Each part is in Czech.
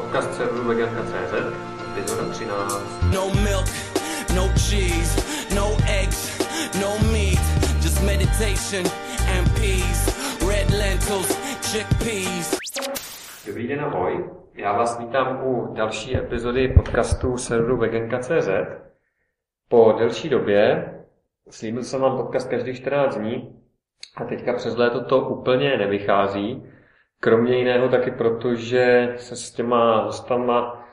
Podcast serveru veganka.cz, epizoda 13. No milk, no cheese, no eggs, no meat, just meditation and peace. Red lentils, chickpeas. Dobrý den, ahoj. Já vás vítám u další epizody podcastu serveru veganka.cz. Po delší době slíbil jsem vám podcast každých 14 dní a teďka přes léto to úplně nevychází. Kromě jiného taky proto, že se s těma hostama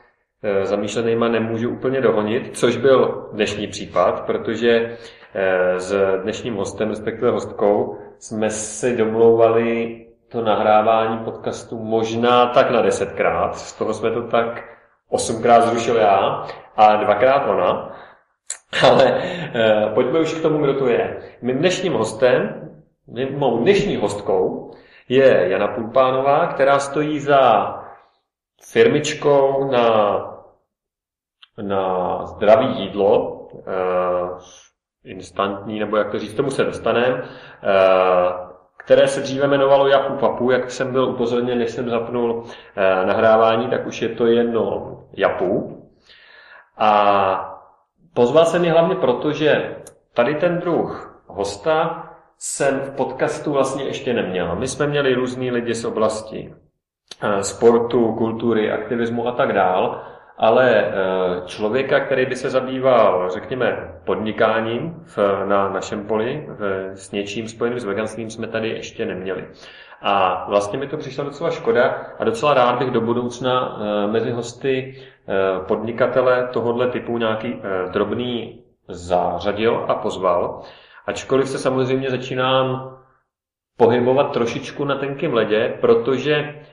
e, zamýšlenýma nemůžu úplně dohonit, což byl dnešní případ, protože e, s dnešním hostem, respektive hostkou, jsme si domlouvali to nahrávání podcastu možná tak na desetkrát, z toho jsme to tak osmkrát zrušil já a dvakrát ona. Ale e, pojďme už k tomu, kdo to je. Mým dnešním hostem, mou dnešní hostkou je Jana Pulpánová, která stojí za firmičkou na, na zdravý jídlo, uh, instantní, nebo jak to říct, tomu se dostaneme, uh, které se dříve jmenovalo Japu Papu, jak jsem byl upozorněn, než jsem zapnul uh, nahrávání, tak už je to jenom Japu. A pozval jsem je hlavně proto, že tady ten druh hosta jsem v podcastu vlastně ještě neměl. My jsme měli různý lidi z oblasti eh, sportu, kultury, aktivismu a tak dál, ale eh, člověka, který by se zabýval, řekněme, podnikáním v, na našem poli, v, s něčím spojeným s veganstvím, jsme tady ještě neměli. A vlastně mi to přišla docela škoda a docela rád bych do budoucna eh, mezi hosty podnikatele tohohle typu nějaký drobný zařadil a pozval. Ačkoliv se samozřejmě začínám pohybovat trošičku na tenkém ledě, protože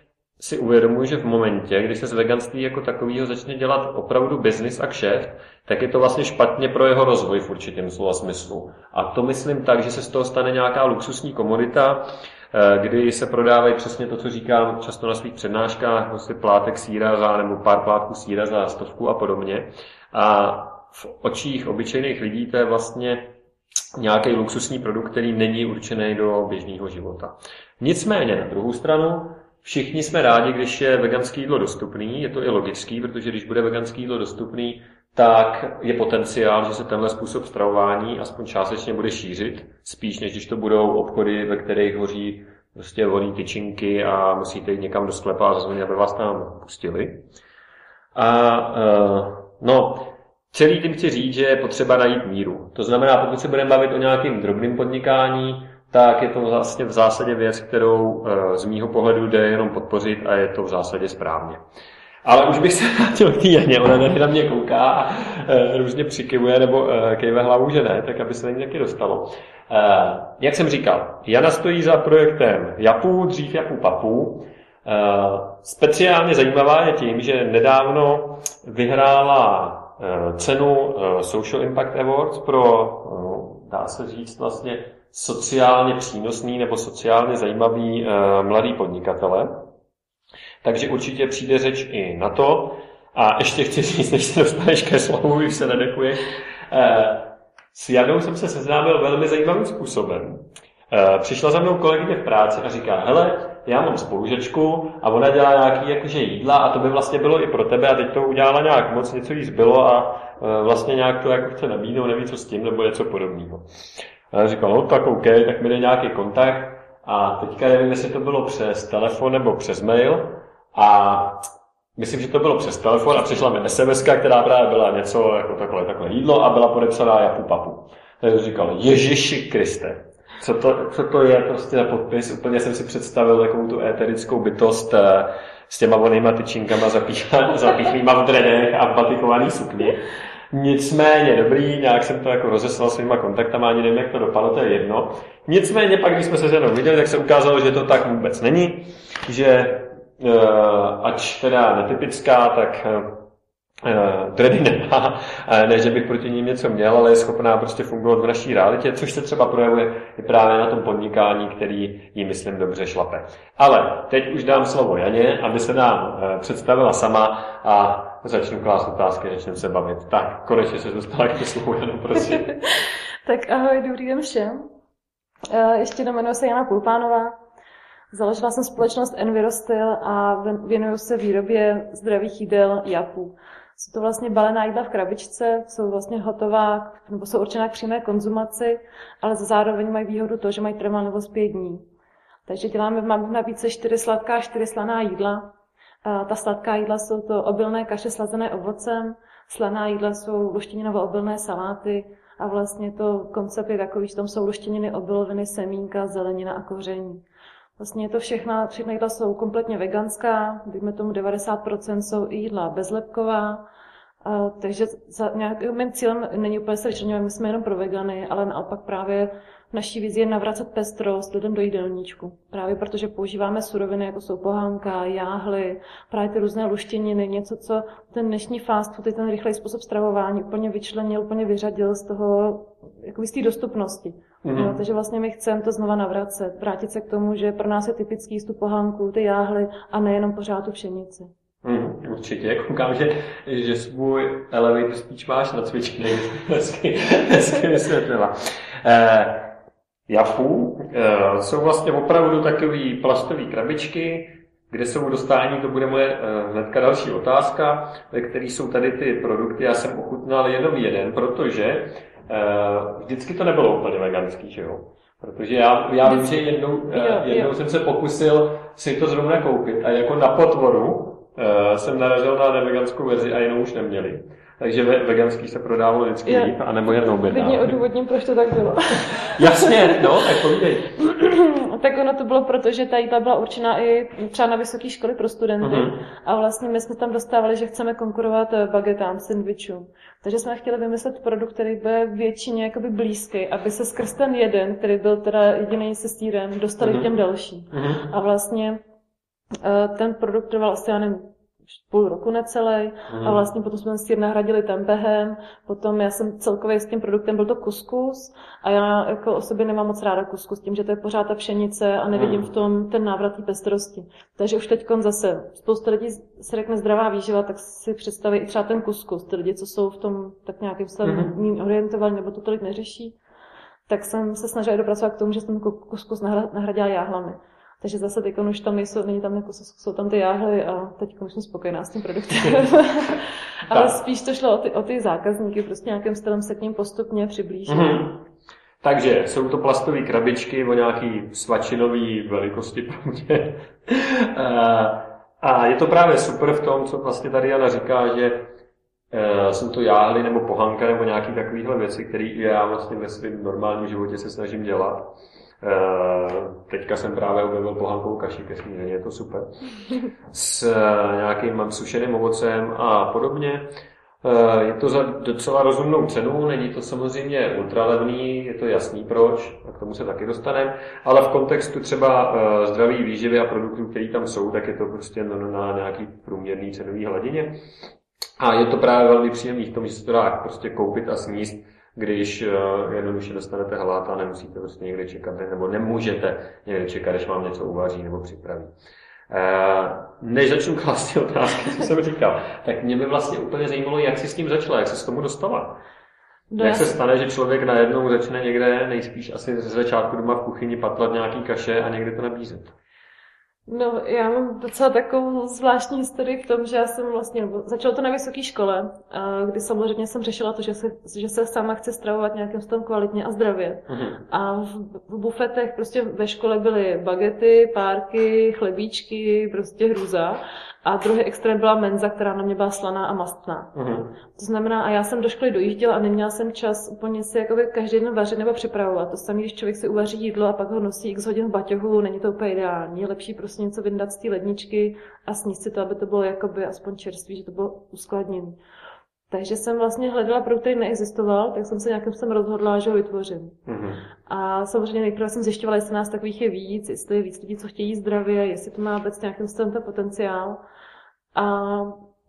si uvědomuji, že v momentě, kdy se z veganství jako takového začne dělat opravdu biznis a kšeft, tak je to vlastně špatně pro jeho rozvoj v určitém slova smyslu. A to myslím tak, že se z toho stane nějaká luxusní komodita, eh, kdy se prodávají přesně to, co říkám často na svých přednáškách, prostě plátek síra za, nebo pár plátků síra za stovku a podobně. A v očích obyčejných lidí to je vlastně nějaký luxusní produkt, který není určený do běžného života. Nicméně na druhou stranu, všichni jsme rádi, když je veganské jídlo dostupný, je to i logický, protože když bude veganské jídlo dostupný, tak je potenciál, že se tenhle způsob stravování aspoň částečně bude šířit, spíš než když to budou obchody, ve kterých hoří prostě voní tyčinky a musíte jít někam do sklepa a zazvonit, aby vás tam pustili. A uh, no, Celý tím chci říct, že je potřeba najít míru. To znamená, pokud se budeme bavit o nějakém drobném podnikání, tak je to vlastně v zásadě věc, kterou eh, z mýho pohledu jde jenom podpořit a je to v zásadě správně. Ale už bych se vrátil k Janě, ona tady na mě kouká a e, různě přikivuje nebo e, kejve hlavu, že ne, tak aby se na ní taky dostalo. Jak jsem říkal, Jana stojí za projektem Japu, dřív Japu Papu. Speciálně zajímavá je tím, že nedávno vyhrála Eh, cenu eh, Social Impact Awards pro, eh, dá se říct vlastně, sociálně přínosný nebo sociálně zajímavý mladý podnikatele. Takže určitě přijde řeč i na to. A ještě chci říct, než se dostaneš ke slovu, už se nedekuješ. S Janou jsem se seznámil velmi zajímavým způsobem. Přišla za mnou kolegyně v práci a říká, hele, já mám spolužečku a ona dělá nějaký jakože jídla a to by vlastně bylo i pro tebe a teď to udělala nějak moc, něco jí zbylo a e, vlastně nějak to jako chce nabídnout, neví co s tím nebo něco podobného. A já říkal, no tak OK, tak mi dej nějaký kontakt a teďka nevím, jestli to bylo přes telefon nebo přes mail a myslím, že to bylo přes telefon a přišla mi SMS, která právě byla něco jako takhle, takhle jídlo a byla podepsaná Japu Papu. Takže říkal, Ježiši Kriste, co to, co to je prostě za podpis. Úplně jsem si představil takovou tu éterickou bytost eh, s těma vonýma tyčinkama zapíchnýma v drenech a v batikovaný sukni. Nicméně dobrý, nějak jsem to jako rozeslal svýma kontaktama, ani nevím, jak to dopadlo, to je jedno. Nicméně pak, když jsme se jenom viděli, tak se ukázalo, že to tak vůbec není, že uh, ač teda netypická, tak uh, dready nemá, ne, že bych proti ním něco měl, ale je schopná prostě fungovat v naší realitě, což se třeba projevuje i právě na tom podnikání, který jí, myslím, dobře šlape. Ale teď už dám slovo Janě, aby se nám uh, představila sama a začnu klást otázky, začneme se bavit. Tak, konečně se dostala k slovu, Janu, prosím. tak ahoj, dobrý den všem. Ještě jmenuji se Jana Pulpánová, Založila jsem společnost Envirostyl a věnuju se výrobě zdravých jídel Japů. Jsou to vlastně balená jídla v krabičce, jsou vlastně hotová, nebo jsou určená k přímé konzumaci, ale zároveň mají výhodu to, že mají trvanlivost pět dní. Takže děláme, máme v nabídce čtyři sladká, čtyři slaná jídla. A ta sladká jídla jsou to obilné kaše slazené ovocem, slaná jídla jsou luštěninové obilné saláty a vlastně to koncept je takový, že tam jsou luštěniny, obiloviny, semínka, zelenina a koření. Vlastně to všechna, všechny jídla jsou kompletně veganská, dejme tomu 90% jsou i jídla bezlepková, a, takže za nějak, mým cílem není úplně se my jsme jenom pro vegany, ale naopak právě naší vizi je navracet pestrost lidem do jídelníčku. Právě protože používáme suroviny, jako jsou pohánka, jáhly, právě ty různé luštěniny, něco, co ten dnešní fast food, ten rychlej způsob stravování úplně vyčlenil, úplně vyřadil z toho, jako z té dostupnosti. Mm-hmm. Jo, takže vlastně my chceme to znova navracet, vrátit se k tomu, že pro nás je typický jíst tu pohánku, ty jáhly a nejenom pořád tu pšenici. Mm, určitě, koukám, že, že svůj elevator speech máš nacvičený, hezky, hezky vysvětlila. Eh, Jafu eh, jsou vlastně opravdu takové plastové krabičky, kde jsou dostání, to bude moje eh, hnedka další otázka, ve které jsou tady ty produkty. Já jsem ochutnal jenom jeden, protože Uh, vždycky to nebylo úplně veganský, že jo? Protože já, já vím, že jednou, jo, jednou jo. jsem se pokusil si to zrovna koupit a jako na potvoru jsem narazil na neveganskou verzi a jinou už neměli. Takže ve, veganský se prodávalo vždycky je, líp, anebo jednou by Vidně odůvodním, proč to tak bylo. Jasně, no, tak povídej. tak ono to bylo proto, že ta jídla byla určená i třeba na vysoké školy pro studenty. Uh-huh. A vlastně my jsme tam dostávali, že chceme konkurovat eh, bagetám, sandvičům. Takže jsme chtěli vymyslet produkt, který bude většině jakoby blízký, aby se skrz ten jeden, který byl teda jediný se stírem, dostali uh-huh. k těm dalším. Uh-huh. A vlastně eh, ten produkt trval asi, já nevím, půl roku necelý mm. a vlastně potom jsme si nahradili tempehem, potom já jsem celkově s tím produktem byl to kuskus a já jako o sobě nemám moc ráda kuskus, tím, že to je pořád ta pšenice a nevidím mm. v tom ten návrat té pestrosti. Takže už teď zase spousta lidí se řekne zdravá výživa, tak si představí i třeba ten kuskus, ty lidi, co jsou v tom tak nějakým způsobem mm. orientovaní nebo to tolik neřeší, tak jsem se snažila dopracovat k tomu, že jsem kuskus nahradila jáhlami. Takže zase teď už tam nejsou, není tam jako, jsou tam ty jáhly a teď už jsem spokojená s tím produktem. Ale spíš to šlo o ty, o ty zákazníky, prostě nějakým stylem se k ním postupně přiblížit. Mm-hmm. Takže jsou to plastové krabičky o nějaký svačinový velikosti pro mě. a je to právě super v tom, co vlastně tady Jana říká, že e, jsou to jáhly nebo pohanka nebo nějaké takovéhle věci, které já vlastně ve svém normálním životě se snažím dělat. Eh, teďka jsem právě objevil pohankovou kaši ke je to super. S eh, nějakým sušeným ovocem a podobně. Eh, je to za docela rozumnou cenu, není to samozřejmě ultralevný, je to jasný proč, a k tomu se taky dostaneme, ale v kontextu třeba zdraví výživy a produktů, které tam jsou, tak je to prostě na nějaký průměrný cenový hladině. A je to právě velmi příjemný v tom, že se to dá prostě koupit a sníst když uh, jednoduše dostanete hlad a nemusíte prostě někde čekat, nebo nemůžete někde čekat, když vám něco uvaří nebo připraví. Uh, než začnu klást ty otázky, co jsem říkal, tak mě by vlastně úplně zajímalo, jak jsi s tím začala, jak jsi s tomu dostala. No, jak se stane, že člověk najednou začne někde nejspíš asi ze začátku doma v kuchyni patlat nějaký kaše a někde to nabízet? No, já mám docela takovou zvláštní historii v tom, že já jsem vlastně, začalo to na vysoké škole, kdy samozřejmě jsem řešila to, že se, že se sama chci stravovat nějakým způsobem kvalitně a zdravě. Mm-hmm. A v, v bufetech prostě ve škole byly bagety, párky, chlebíčky, prostě hruza. A druhý extrém byla menza, která na mě byla slaná a mastná. Mm-hmm. To znamená, a já jsem do školy dojížděla a neměla jsem čas úplně si jakoby každý den vařit nebo připravovat. To samé, když člověk si uvaří jídlo a pak ho nosí x hodin v baťohu, není to úplně ideální. Je lepší prostě něco vyndat z té ledničky a sníst si to, aby to bylo jakoby aspoň čerství, že to bylo uskladněné. Takže jsem vlastně hledala produkt, který neexistoval, tak jsem se nějakým jsem rozhodla, že ho vytvořím. Mm-hmm. A samozřejmě nejprve jsem zjišťovala, jestli nás takových je víc, jestli je víc lidí, co chtějí zdravě, jestli to má vůbec nějakým způsobem ten potenciál. A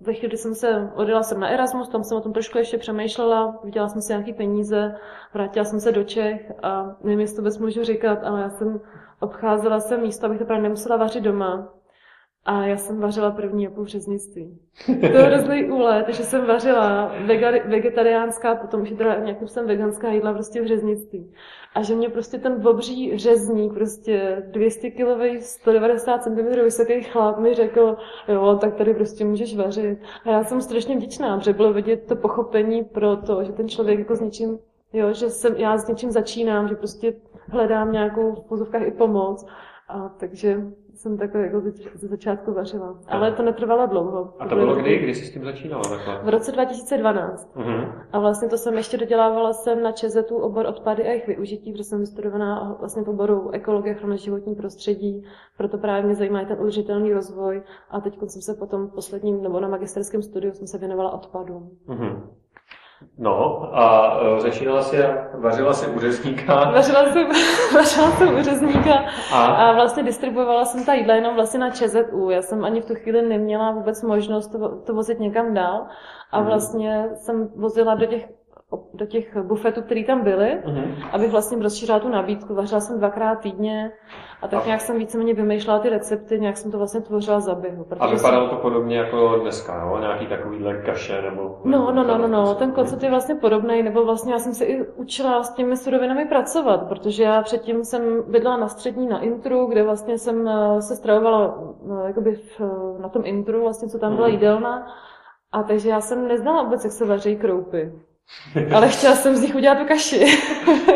ve chvíli, kdy jsem se odjela jsem na Erasmus, tam jsem o tom trošku ještě přemýšlela, viděla jsem si nějaké peníze, vrátila jsem se do Čech a nevím, jestli to vůbec můžu říkat, ale já jsem obcházela jsem místo, abych to právě nemusela vařit doma. A já jsem vařila první japu v řeznictví. To je hrozný úlet, že jsem vařila vegetariánská, potom už teda nějakým jsem veganská jídla prostě v řeznictví. A že mě prostě ten obří řezník, prostě 200 kg, 190 cm vysoký chlap mi řekl, jo, tak tady prostě můžeš vařit. A já jsem strašně vděčná, protože bylo vidět to pochopení pro to, že ten člověk jako s něčím, jo, že jsem, já s něčím začínám, že prostě hledám nějakou v i pomoc. A takže jsem takhle jako ze začátku vařila. Ale to netrvalo dlouho. A to bylo kdy? Kdy jsi s tím začínala takhle? V roce 2012. Mhm. A vlastně to jsem ještě dodělávala jsem na ČEZETu obor odpady a jejich využití, protože jsem vystudovaná vlastně v oboru ekologie, ochrany životní prostředí, proto právě mě zajímá i ten udržitelný rozvoj a teď jsem se potom posledním, nebo na magisterském studiu jsem se věnovala odpadům. Mhm. No a e, začínala si, vařila si u řezníka. Vařila jsem, vařila jsem u řezníka A? a vlastně distribuovala jsem ta jídla jenom vlastně na ČZU. Já jsem ani v tu chvíli neměla vůbec možnost to, to vozit někam dál a Mhm. vlastně jsem vozila do těch do těch bufetů, které tam byly, Mhm. abych vlastně rozšířila tu nabídku. Vařila jsem dvakrát týdně a tak A- nějak jsem víceméně vymýšlela ty recepty, nějak jsem to vlastně tvořila za běhu. A vypadalo to podobně jako dneska, jo? Nějaký takovýhle kaše nebo... No, no, no, no, no, Prostě. ten koncept je vlastně podobný, nebo vlastně já jsem se i učila s těmi surovinami pracovat, protože já předtím jsem bydlela na střední na intru, kde vlastně jsem eh, se stravovala eh, jakoby v, eh, na tom intru, vlastně co tam byla Mhm. jídelna, a takže já jsem neznala vůbec, jak se vaří kroupy. Ale chtěla jsem z nich udělat tu kaši.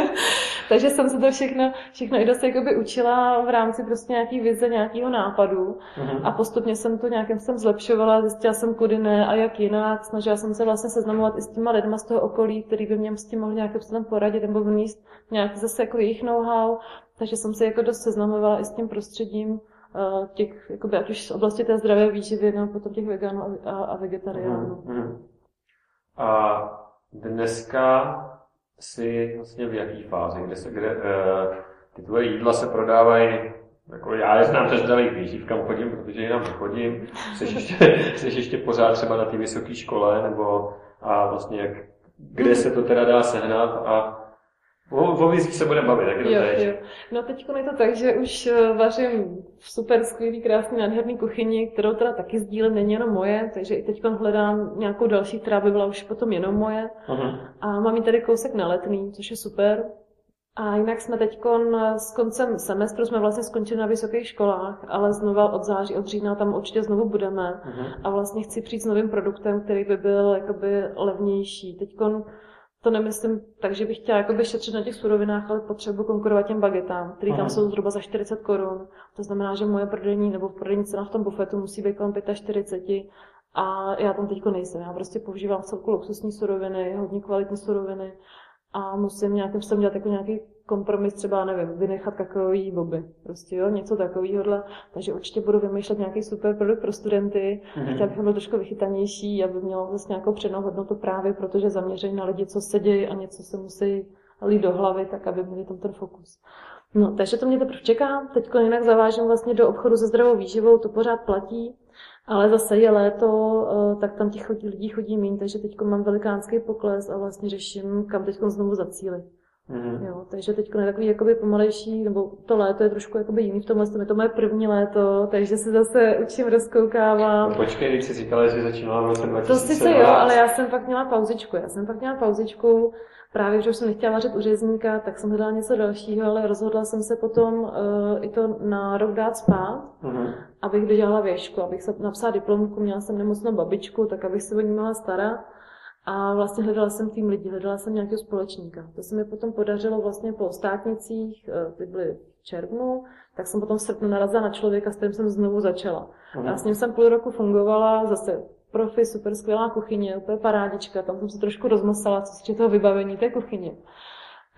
takže jsem se to všechno, všechno i dost jakoby učila v rámci prostě nějaký vize, nějakého nápadu. Mhm. A postupně jsem to nějakým jsem zlepšovala, zjistila jsem, kudy ne a jak jinak. Snažila jsem se vlastně seznamovat i s těma lidma z toho okolí, který by mě s tím mohli nějakým způsobem poradit nebo vníst nějaký zase jako jejich know-how. Takže jsem se jako dost seznamovala i s tím prostředím eh, těch, jakoby, ať už z oblasti té zdravé výživy, nebo potom těch veganů a, a, a vegetariánů. Mhm, mhm. A dneska si vlastně v jaký fázi, kde se, kde, uh, ty tvoje jídla se prodávají, jako já je znám přes zdravých výživ, kam chodím, protože jinam nechodím. Jsi ještě, jsi ještě pořád třeba na té vysoké škole, nebo a vlastně jak, kde se to teda dá sehnat a o, o se budeme bavit, jak je to Jo, teď. jo. No teď je to tak, že už eh, vařím v super skvělý, krásný, nádherný kuchyni, kterou teda taky sdílím, není jenom moje, takže i teď hledám nějakou další, která by byla už potom jenom moje. Mhm. A mám jí tady kousek na letný, což je super. A jinak jsme teď s koncem semestru jsme vlastně skončili na vysokých školách, ale znova od září, od října tam určitě znovu budeme. Mhm. A vlastně chci přijít s novým produktem, který by byl jakoby levnější. Teď to nemyslím tak, že bych chtěla jakoby šetřit na těch surovinách, ale potřebuji konkurovat těm bagetám, které tam jsou zhruba za 40 korun. To znamená, že moje prodejní nebo prodejní cena v tom bufetu musí být kolem 45 a já tam teďko nejsem. Já prostě používám celku luxusní suroviny, hodně kvalitní suroviny a musím nějakým způsobem dělat jako nějaký kompromis, třeba, nevím, vynechat kakaový boby, prostě jo, něco takového. Takže určitě budu vymýšlet nějaký super produkt pro studenty. Mhm. Chtěla bych, aby byl trošku vychytanější, aby měl zase nějakou přednou hodnotu právě, protože zaměření na lidi, co se děje a něco se musí lít do hlavy, tak aby měli tam ten fokus. No, takže to mě teprve čeká. Teď jinak zavážím vlastně do obchodu se zdravou výživou, to pořád platí. Ale zase je léto, eh, tak tam těch lidí chodí méně, takže teď mám velikánský pokles a vlastně řeším, kam teď znovu zacílit. Mhm. Jo, takže teď je takový jakoby pomalejší, nebo to léto je trošku jakoby jiný v tomhle, je to moje první léto, takže se zase učím, rozkoukávám. No počkej, když jsi říkala, že začínala v roce 2012. To sice jo, ale já jsem pak měla pauzičku. Já jsem pak měla pauzičku, právě že už jsem nechtěla vařit u řezníka, tak jsem hledala něco dalšího, ale rozhodla jsem se potom uh, i to na rok dát spát, Mhm. abych dodělala věšku, abych se napsala diplomku, měla jsem nemocnou babičku, tak abych se o ní mohla starat. A vlastně hledala jsem tým lidí, hledala jsem nějakého společníka. To se mi potom podařilo vlastně po státnicích, eh, ty byly v červnu, tak jsem potom v srpnu narazila na člověka, s kterým jsem znovu začala. Mhm. Já s ním jsem půl roku fungovala, zase profi, super skvělá kuchyně, úplně parádička, tam jsem se trošku rozmosala, co se toho vybavení té kuchyně.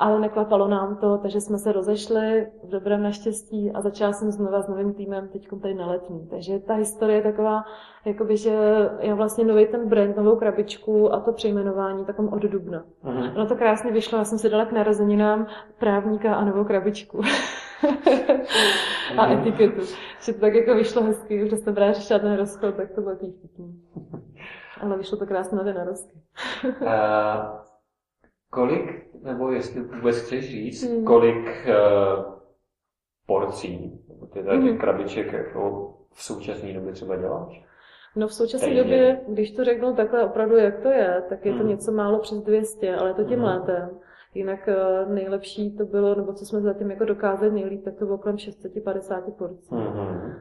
Ale neklapalo nám to, takže jsme se rozešli v dobrém naštěstí a začala jsem znova s novým týmem teď tady na letní. Takže ta historie je taková, jakoby, že já vlastně nový ten brand, novou krabičku a to přejmenování tak mám od dubna. Mhm. Ono to krásně vyšlo, já jsem si dala k narozeninám právníka a novou krabičku. a etiketu. Že to tak jako vyšlo hezky, že jsem právě řešila ten rozchod, tak to bylo vtipný. Ale vyšlo to krásně na ten narostky. Kolik, nebo jestli vůbec chceš říct, Hmm. kolik uh, porcí, nebo ty tady těch Mhm. krabiček jako v současné době třeba děláš? No v současné době, když to řeknu takhle opravdu, jak to je, tak je to Hmm. něco málo přes 200, ale to tím Hmm. létem. Jinak eh, nejlepší to bylo, nebo co jsme zatím jako dokázali nejlíp, tak to bylo kolem 650 porcí. Mhm.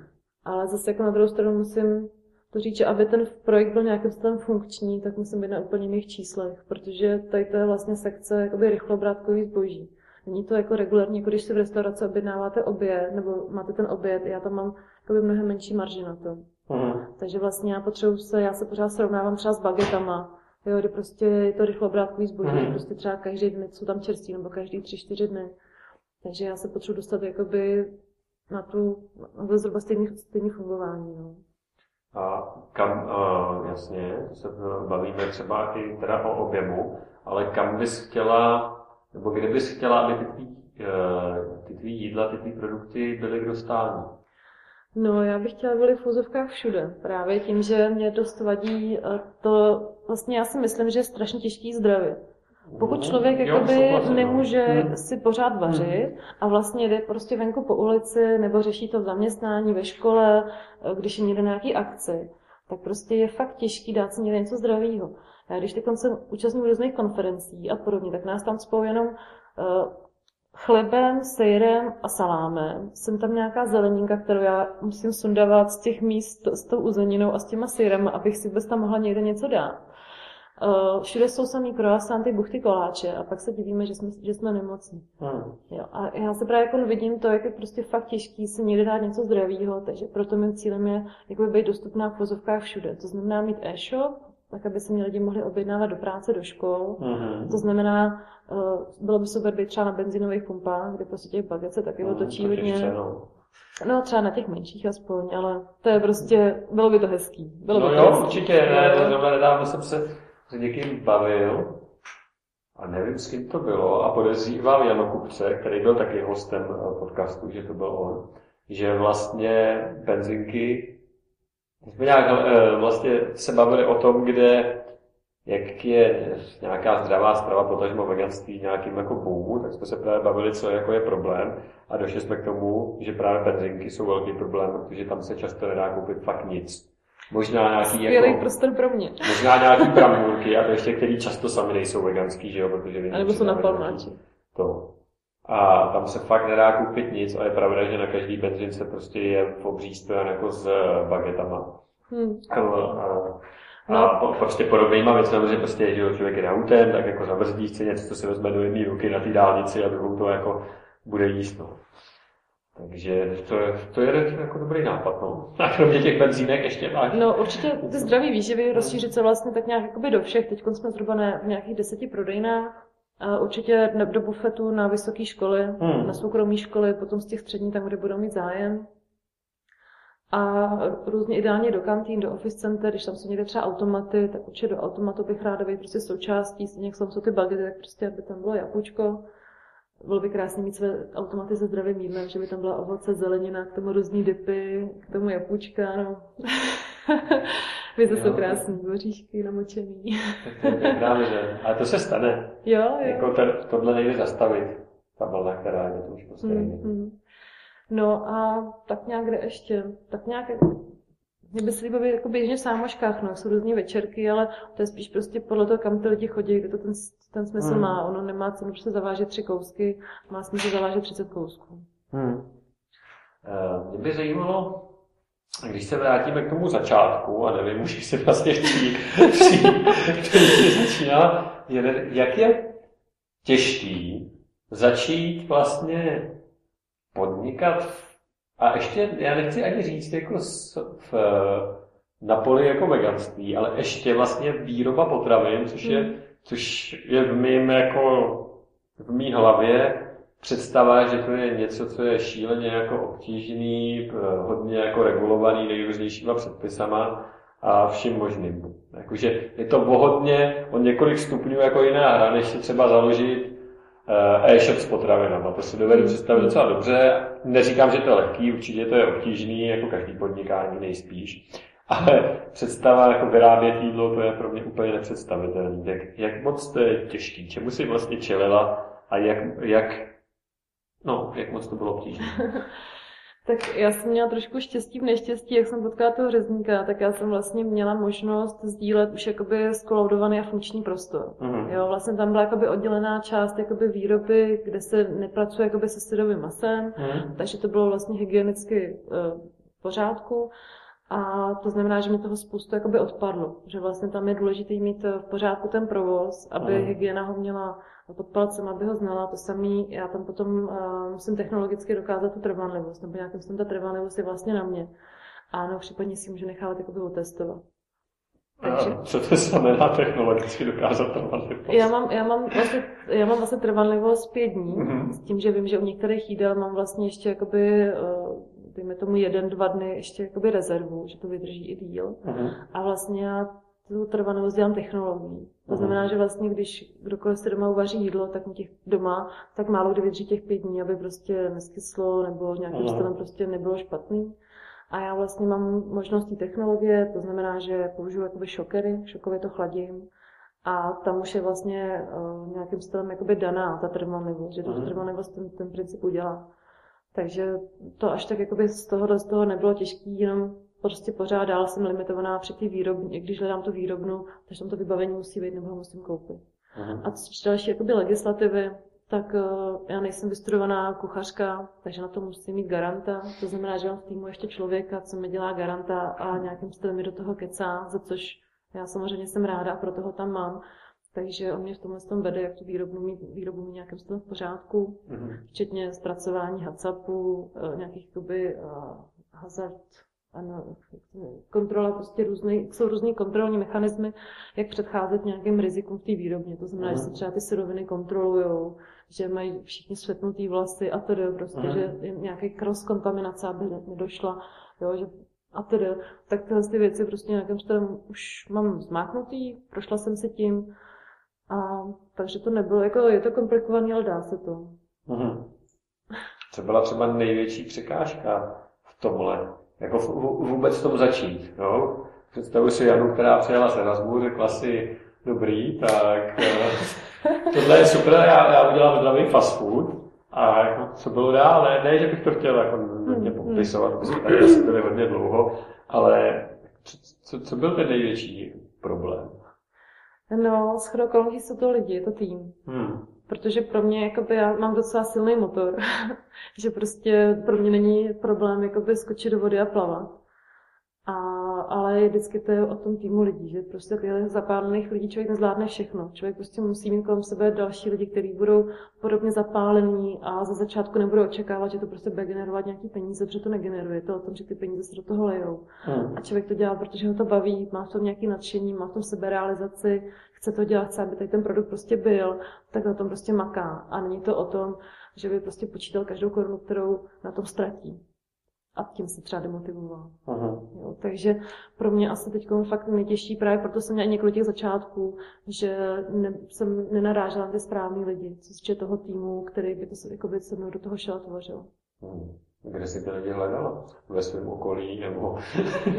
Ale zase jako na druhou stranu musím to říct, že aby ten projekt byl nějakým způsobem funkční, tak musím být na úplně jiných číslech, protože tady to je vlastně sekce jakoby rychlobrátkový zboží. Není to jako regulární, jako když si v restauraci objednáváte oběd, nebo máte ten oběd, já tam mám jakoby mnohem menší marži na to. Mhm. Takže vlastně já potřebuji se, já se pořád srovnávám třeba s bagetama, jo, kdy prostě je to rychlobrátkový zboží, Mhm. že prostě třeba každý den jsou tam čerství, nebo každý tři, čtyři dny. Takže já se potřebuji dostat jakoby na tu, na zhruba stejný, stejný fungování, no. A kam, uh, jasně, se eh, bavíme třeba i teda o objemu, ale kam bys chtěla, nebo kde bys chtěla, aby ty tvý, uh, ty tvý jídla, ty tvý produkty byly k dostání? No, já bych chtěla byly v úzovkách všude. Právě tím, že mě dost vadí to, vlastně já si myslím, že je strašně těžký zdravě. Pokud člověk. Jo, jakoby souhlasím, no. nemůže Hmm. si pořád vařit a vlastně jde prostě venku po ulici nebo řeší to v zaměstnání, ve škole, eh, když je někde na nějaký akci, tak prostě je fakt těžký dát si někde něco zdravého. Já když teď se účastním různých konferencí a podobně, tak nás tam spou jenom eh, chlebem, sejrem a salámem. Jsem tam nějaká zeleninka, kterou já musím sundávat z těch míst s tou uzeninou a s těma sejrem, abych si vůbec tam mohla někde něco dát. Uh, všude jsou samý croissanty, buchty, koláče a pak se divíme, že jsme, že jsme nemocní. Hmm. Jo, a já se právě jako vidím to, jak je prostě fakt těžký si někde dát něco zdravého, takže proto mým cílem je jakoby být dostupná v vozovkách všude. To znamená mít e-shop, tak aby se mě lidi mohli objednávat do práce, do škol. Mhm. To znamená, uh, bylo by super být třeba na benzinových pumpách, kde prostě těch baget se taky Mhm, otočí to hodně. no. Třeba na těch menších aspoň, ale to je prostě, bylo by to hezký. Bylo no by jo, to hezký. určitě, ne, nedávno jsem se s někým bavil a nevím, s kým to bylo a podezříval Jano Kupce, který byl taky hostem eh, podcastu, že to byl on, že vlastně benzinky, jsme nějak eh, vlastně se bavili o tom, kde jak je nějaká zdravá strava, potažmo veganství nějakým jako boomu, tak jsme se právě bavili, co jako je problém a došli jsme k tomu, že právě benzinky jsou velký problém, protože tam se často nedá koupit fakt nic. Možná nějaký Skvělý jako, prostor pro mě. možná nějaký bramůrky, a to ještě, který často sami nejsou veganský, že jo, protože A nebo jsou na palmáči. To. A tam se fakt nedá koupit nic a je pravda, že na každý benzínce prostě je obří stojan jako s bagetama. Hm. A, a, No. a po, prostě podobnýma věcmi, že prostě, že člověk jde autem, tak jako zabrzdí, chce něco, co si vezme do jedné ruky na té dálnici a druhou to jako bude jíst, no. Takže to je, to je jako dobrý nápad, no. A kromě těch benzínek ještě máš. No určitě ty zdraví výživy rozšířit se vlastně tak nějak jakoby do všech. Teď jsme zhruba na, v nějakých deseti prodejnách. A určitě do bufetu na vysoké školy, Hmm. na soukromé školy, potom z těch střední, tam, kde budou mít zájem. A různě ideálně do kantýn, do office center, když tam jsou někde třeba automaty, tak určitě do automatu bych ráda být prostě součástí, stejně jak jsou ty bagety, tak prostě, aby tam bylo jablíčko. Bylo by krásné mít své automaty se zdravým jídlem, že by tam byla ovoce, zelenina, k tomu různý dipy, k tomu jablíčka, no. Vy jsou Jo. krásný, voříšky namočený. To právě, že. Ale to se stane. jo, jo. Jako ten, tohle nejde zastavit. Ta vlna, která je, to už prostě Hmm, nejde. hmm. No a tak nějak kde ještě? Tak nějak, mě by se líbilo jako běžně v sámoškách, no, jsou různé večerky, ale to je spíš prostě podle toho, kam ty lidi chodí, kde to ten, ten smysl Hmm. má. Ono nemá cenu prostě zavážet tři kousky, má smysl zavážet 30 kousků. Hmm. Eh, Mě by zajímalo, když se vrátíme k tomu začátku, a nevím už, jestli vlastně přijít, přijít, který začíná, jak je těžký začít vlastně podnikat a ještě, já nechci ani říct jako s, v, na poli jako veganství, ale ještě vlastně výroba potravin, což je, Hmm. což je v mým jako, v mý hlavě představa, že to je něco, co je šíleně jako obtížný, hodně jako regulovaný nejrůznějšíma předpisama a vším možným. Jakože je to o hodně, o několik stupňů jako jiná hra, než si třeba založit e-shop s potravinama. To si dovedu představit docela dobře. Neříkám, že to je lehký, určitě to je obtížný, jako každý podnikání nejspíš. Ale představa jako vyrábět jídlo, to je pro mě úplně nepředstavitelný. Jak, jak moc to je těžký, čemu si vlastně čelila a jak, jak, no, jak moc to bylo obtížné. Tak já jsem měla trošku štěstí v neštěstí, jak jsem potkala toho řezníka, tak já jsem vlastně měla možnost sdílet už jakoby skolaudovaný a funkční prostor. Mhm. Jo, vlastně tam byla jakoby oddělená část jakoby výroby, kde se nepracuje jakoby se syrovým masem, Mhm. takže to bylo vlastně hygienicky eh, v pořádku. A to znamená, že mi toho spoustu jakoby odpadlo, že vlastně tam je důležité mít eh, v pořádku ten provoz, aby Mhm. hygiena ho měla pod palcem, aby ho znala. To samý, já tam potom uh, musím technologicky dokázat tu trvanlivost, nebo nějakým způsobem ta trvanlivost je vlastně na mě. A no, případně si můžu nechávat jakoby otestovat. Takže A co to znamená technologicky dokázat trvanlivost? já mám, já mám vlastně, já mám vlastně trvanlivost pět dní, Mhm. s tím, že vím, že u některých jídel mám vlastně ještě jakoby, eh, dejme tomu jeden, dva dny ještě jakoby rezervu, že to vydrží i díl. Mhm. A vlastně já tu trvanlivost dělám technologií. To Mhm. znamená, že vlastně, když kdokoliv si doma uvaří jídlo, tak mu těch doma, tak málo kdy vydrží těch pět dní, aby prostě neskyslo nebo nějakým stylem prostě nebylo špatný. A já vlastně mám možnost té technologie, to znamená, že použiju jakoby šokery, šokově to chladím. A tam už je vlastně uh, nějakým stylem jakoby daná ta trvanlivost, že to Mhm. trvanlivost ten, ten princip udělá. Takže to až tak jakoby z toho, z toho nebylo těžký, jenom prostě pořád dál jsem limitovaná při té výrobně, když hledám tu výrobnu, takže tam to vybavení musí být nebo ho musím koupit. Mhm. A co další jakoby legislativy, tak eh, já nejsem vystudovaná kuchařka, takže na to musím mít garanta. To znamená, že mám v týmu ještě člověka, co mi dělá garanta a nějakým stylem mi do toho kecá, za což já samozřejmě jsem ráda a proto ho tam mám. Takže on mě v tomhle tom vede, jak tu výrobu mít, výrobu mít nějakým stylem v pořádku, Mhm. včetně zpracování HACCPu, eh, nějakých jakoby eh, hazard, ano, kontrola prostě různý, jsou různý kontrolní mechanismy, jak předcházet nějakým rizikům v té výrobně. To znamená, že se třeba ty suroviny kontrolují, že mají všichni svetnutý vlasy a tedy prostě, že nějaký cross kontaminace, aby nedošla, jo, že a tedy, tak tyhle ty věci prostě nějakým stylem už mám zmáknutý, prošla jsem si tím a takže to nebylo, jako je to komplikovaný, ale dá se to. Mhm. Co byla třeba největší překážka v tomhle? Jako v, v, vůbec v tom začít, jo? Představuji si Janu, která přijela z Erasmu, řekla si, dobrý, tak eh, tohle je super, já, já udělám zdravý fast food. A jako, co bylo dál? Ne, ne, že bych to chtěl jako hodně Hmm, popisovat, my jsme tady asi byli hodně dlouho, ale co, co, byl ten největší problém? No, s chodou okolností jsou to lidi, je to tým. Hmm. Protože pro mě, jakoby, já mám docela silný motor, že prostě pro mě není problém jakoby, skočit do vody a plavat. A, ale vždycky to je o tom týmu lidí, že prostě tyhle zapálených lidí člověk nezvládne všechno. Člověk prostě musí mít kolem sebe další lidi, kteří budou podobně zapálení a za začátku nebudou očekávat, že to prostě bude generovat nějaký peníze, protože to negeneruje. Je to o tom, že ty peníze se do toho lejou. Hmm. A člověk to dělá, protože ho to baví, má v tom nějaký nadšení, má v tom seberealizaci, chce to dělat, chce, aby tady ten produkt prostě byl, tak na tom prostě maká. A není to o tom, že by prostě počítal každou korunu, kterou na tom ztratí. A tím se třeba demotivoval. Mhm. Jo, takže pro mě asi teď fakt nejtěžší, právě proto jsem měla několik těch začátků, že ne, jsem nenarážela na ty správný lidi, co se týče toho týmu, který by to se, jakoby, se mnou do toho šel a tvořil. Hmm. Kde jsi ty lidi hledala? Ve svém okolí nebo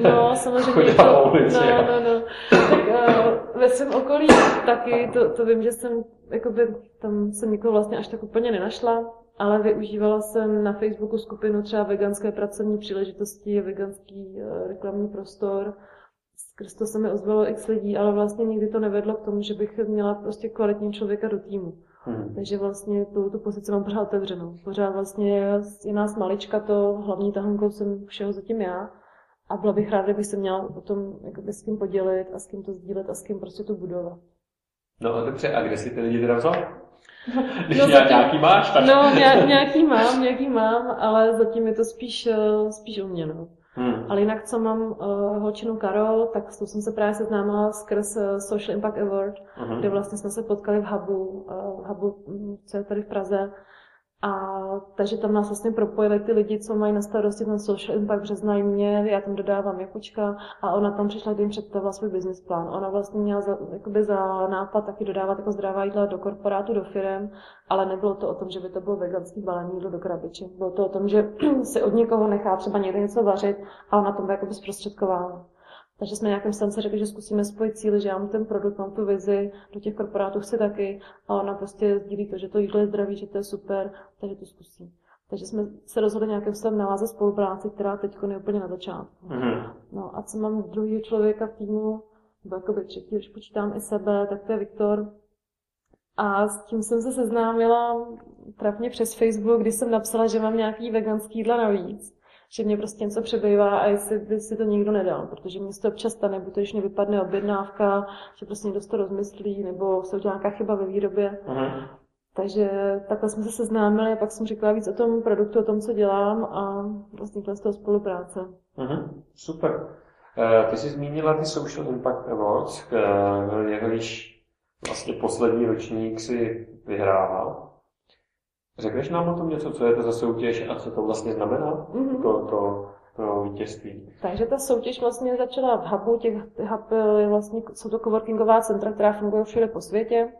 No, samozřejmě to, no, no, no. Tak uh, ve svém okolí taky, to, to vím, že jsem, jakoby, tam jsem nikoho vlastně až tak úplně nenašla, ale využívala jsem na Facebooku skupinu třeba veganské pracovní příležitosti, veganský uh, reklamní prostor. Skrz to se mi ozvalo x lidí, ale vlastně nikdy to nevedlo k tomu, že bych měla prostě kvalitní člověka do týmu. Hmm. Takže vlastně tu, tu pozici mám pořád otevřenou. Pořád vlastně je, nás malička to, hlavní tahonkou jsem všeho zatím já. A byla bych ráda, kdybych se měla o tom jakoby, s kým podělit a s kým to sdílet a s kým prostě to budovat. No a dobře, a kde jsi ty lidi teda vzal? Když No, zatím- nějaký máš, tak... No, ně, nějaký mám, nějaký mám, ale zatím je to spíš, eh, spíš u mě, no. Hmm. Ale jinak, co mám uh, holčinu Karol, tak s tou jsem se právě seznámila skrz uh, Social Impact Award, Mhm. kde vlastně jsme se potkali v hubu, uh, hubu, mm, co je tady v Praze. A takže tam nás vlastně propojili ty lidi, co mají na starosti ten social impact, znají mě, já tam dodávám Jakučka a ona tam přišla, kdy jim představila svůj business plán. Ona vlastně měla za, jakoby za nápad taky dodávat jako zdravá jídla do korporátu, do firem, ale nebylo to o tom, že by to bylo veganský balený jídlo do krabiček. Bylo to o tom, že si od někoho nechá třeba někde něco vařit a ona tom jakoby zprostředkovala. Takže jsme nějakým se řekli, že zkusíme spojit cíly, že já mám ten produkt, mám tu vizi, do těch korporátů chci taky a ona prostě sdílí to, že to jídlo je zdravý, že to je super, takže to zkusí. Takže jsme se rozhodli nějakým způsobem navázat spolupráci, která teď je úplně na začátku. Mhm. No a co mám druhého člověka v týmu, nebo jakoby třetí, když počítám i sebe, tak to je Viktor. A s tím jsem se seznámila trapně přes Facebook, kdy jsem napsala, že mám nějaký veganský jídla navíc. Že mě prostě něco přebývá a jestli by si to nikdo nedal, protože mě to občas stane, buď to, když mě vypadne objednávka, že prostě někdo to rozmyslí, nebo se udělá nějaká chyba ve výrobě. Mhm. Takže takhle jsme se seznámili a pak jsem řekla víc o tom produktu, o tom, co dělám a vlastně z toho spolupráce. Mhm. Super. Eh, Ty jsi zmínila ty Social Impact Awards, eh, jehož vlastně poslední ročník si vyhrával. Řekneš nám o tom něco, co je to za soutěž a co to vlastně znamená, Mhm. to, to, to vítězství? Takže ta soutěž vlastně začala v Hubu, těch Hub je vlastně, jsou to coworkingová centra, která fungují všude po světě.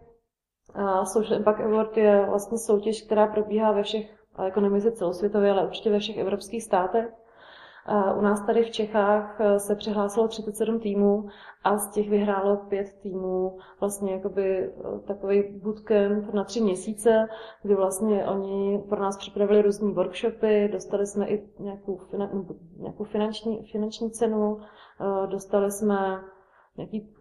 A Social Impact Award je vlastně soutěž, která probíhá ve všech, ale jako celosvětově, ale určitě ve všech evropských státech. U nás tady v Čechách eh, se přihlásilo 37 týmů a z těch vyhrálo pět týmů vlastně jakoby eh, takový bootcamp na tři měsíce, kdy vlastně oni pro nás připravili různé workshopy, dostali jsme i nějakou, nějakou finanční, finanční cenu, eh, dostali jsme nějaký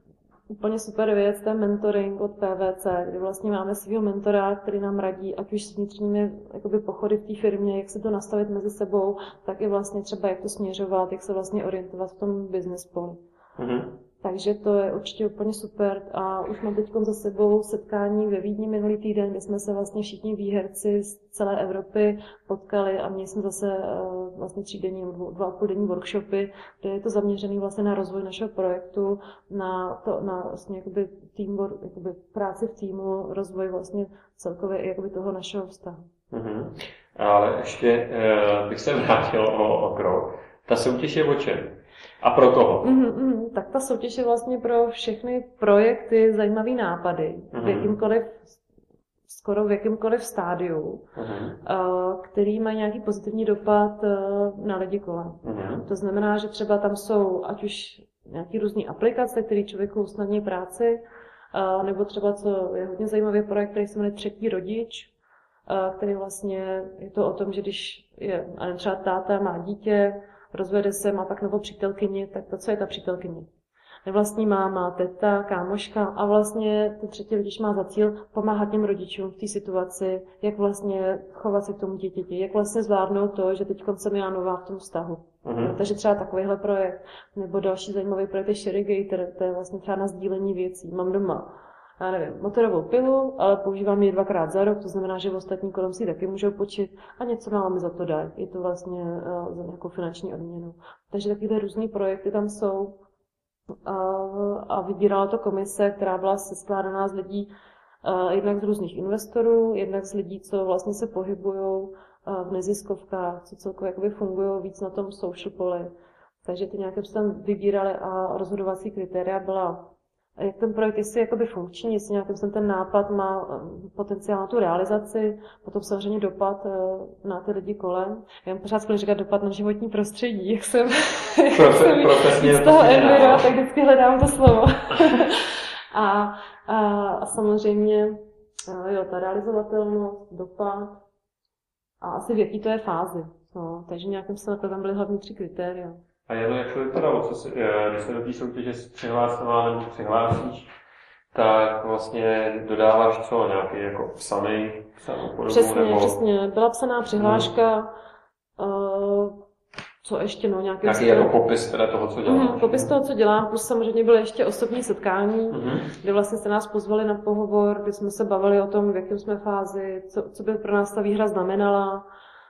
úplně super věc, ten mentoring od PVC, kdy vlastně máme svého mentora, který nám radí, ať už s vnitřními jakoby, pochody v té firmě, jak se to nastavit mezi sebou, tak i vlastně třeba jak to směřovat, jak se vlastně orientovat v tom business poli. Mhm. Takže to je určitě úplně super a už mám teď za sebou setkání ve Vídni minulý týden, kde jsme se vlastně všichni výherci z celé Evropy potkali a měli jsme zase eh, vlastně nebo dvou- dva a půl denní workshopy, kde je to zaměřené vlastně na rozvoj našeho projektu, na, to, na vlastně jakoby teamwork, jakoby práci v týmu, rozvoj vlastně celkově jakoby toho našeho vztahu. Mhm. Ale ještě eh, bych se vrátil o, o krok. Ta soutěž je o čem? A pro koho? Mhm, mhm. Tak ta soutěž je vlastně pro všechny projekty zajímavý nápady, v Mhm. jakýmkoliv, skoro v jakýmkoliv stádiu, Mhm. eh, který mají nějaký pozitivní dopad eh, na lidi kolem. Mhm. To znamená, že třeba tam jsou ať už nějaký různé aplikace, které člověku usnadní práci, eh, nebo třeba, co je hodně zajímavý projekt, který se jmenuje Třetí rodič, který vlastně je to o tom, že když je třeba táta má dítě, rozvede se, má pak novou přítelkyni, tak to, co je ta přítelkyně? Nevlastní máma, teta, kámoška a vlastně ten třetí rodič má za cíl pomáhat těm rodičům v té situaci, jak vlastně chovat se k tomu dítěti, jak vlastně zvládnout to, že teď jsem já nová v tom vztahu. Mhm. No, takže třeba takovýhle projekt, nebo další zajímavý projekt je Sharegator, to je vlastně třeba na sdílení věcí. Mám doma, já nevím, motorovou pilu, ale používám ji dvakrát za rok, to znamená, že v ostatní kolem si taky můžou počít a něco málo mi za to dají. Je to vlastně uh, za nějakou finanční odměnu. Takže takové různé projekty tam jsou. A, a vybírala to komise, která byla seskládaná z lidí, uh, jednak z různých investorů, jednak z lidí, co vlastně se pohybují v neziskovkách, co celkově jakoby fungují víc na tom social poli. Takže ty nějakým způsobem vybírali a rozhodovací kritéria byla, jak ten projekt, jestli je jakoby funkční, jestli nějakým způsobem ten nápad má eh, potenciál na tu realizaci, potom samozřejmě dopad eh, na ty lidi kolem. Já mám pořád skvěle říkat dopad na životní prostředí, jak jsem, jak Profe- jsem profesně z toho enviro, tak vždycky hledám to slovo. a, a, a samozřejmě, eh, jo, ta realizovatelnost, dopad, a asi v jaký to je fázi. No, takže nějakým se tam byly hlavní tři kritéria. A Jano, jak to vypadalo, co si, eh, když se do té soutěže přihlásila nebo přihlásíš, tak vlastně dodáváš co, nějaký jako psaný, psanou podobu, Přesně, nebo přesně. Byla psaná přihláška, uh, co ještě, no, nějaký... nějaký jako popis teda toho, co děláš. Mhm, popis toho, co dělám, plus samozřejmě bylo ještě osobní setkání, Mhm. kdy vlastně se nás pozvali na pohovor, kdy jsme se bavili o tom, v jakém jsme fázi, co, co by pro nás ta výhra znamenala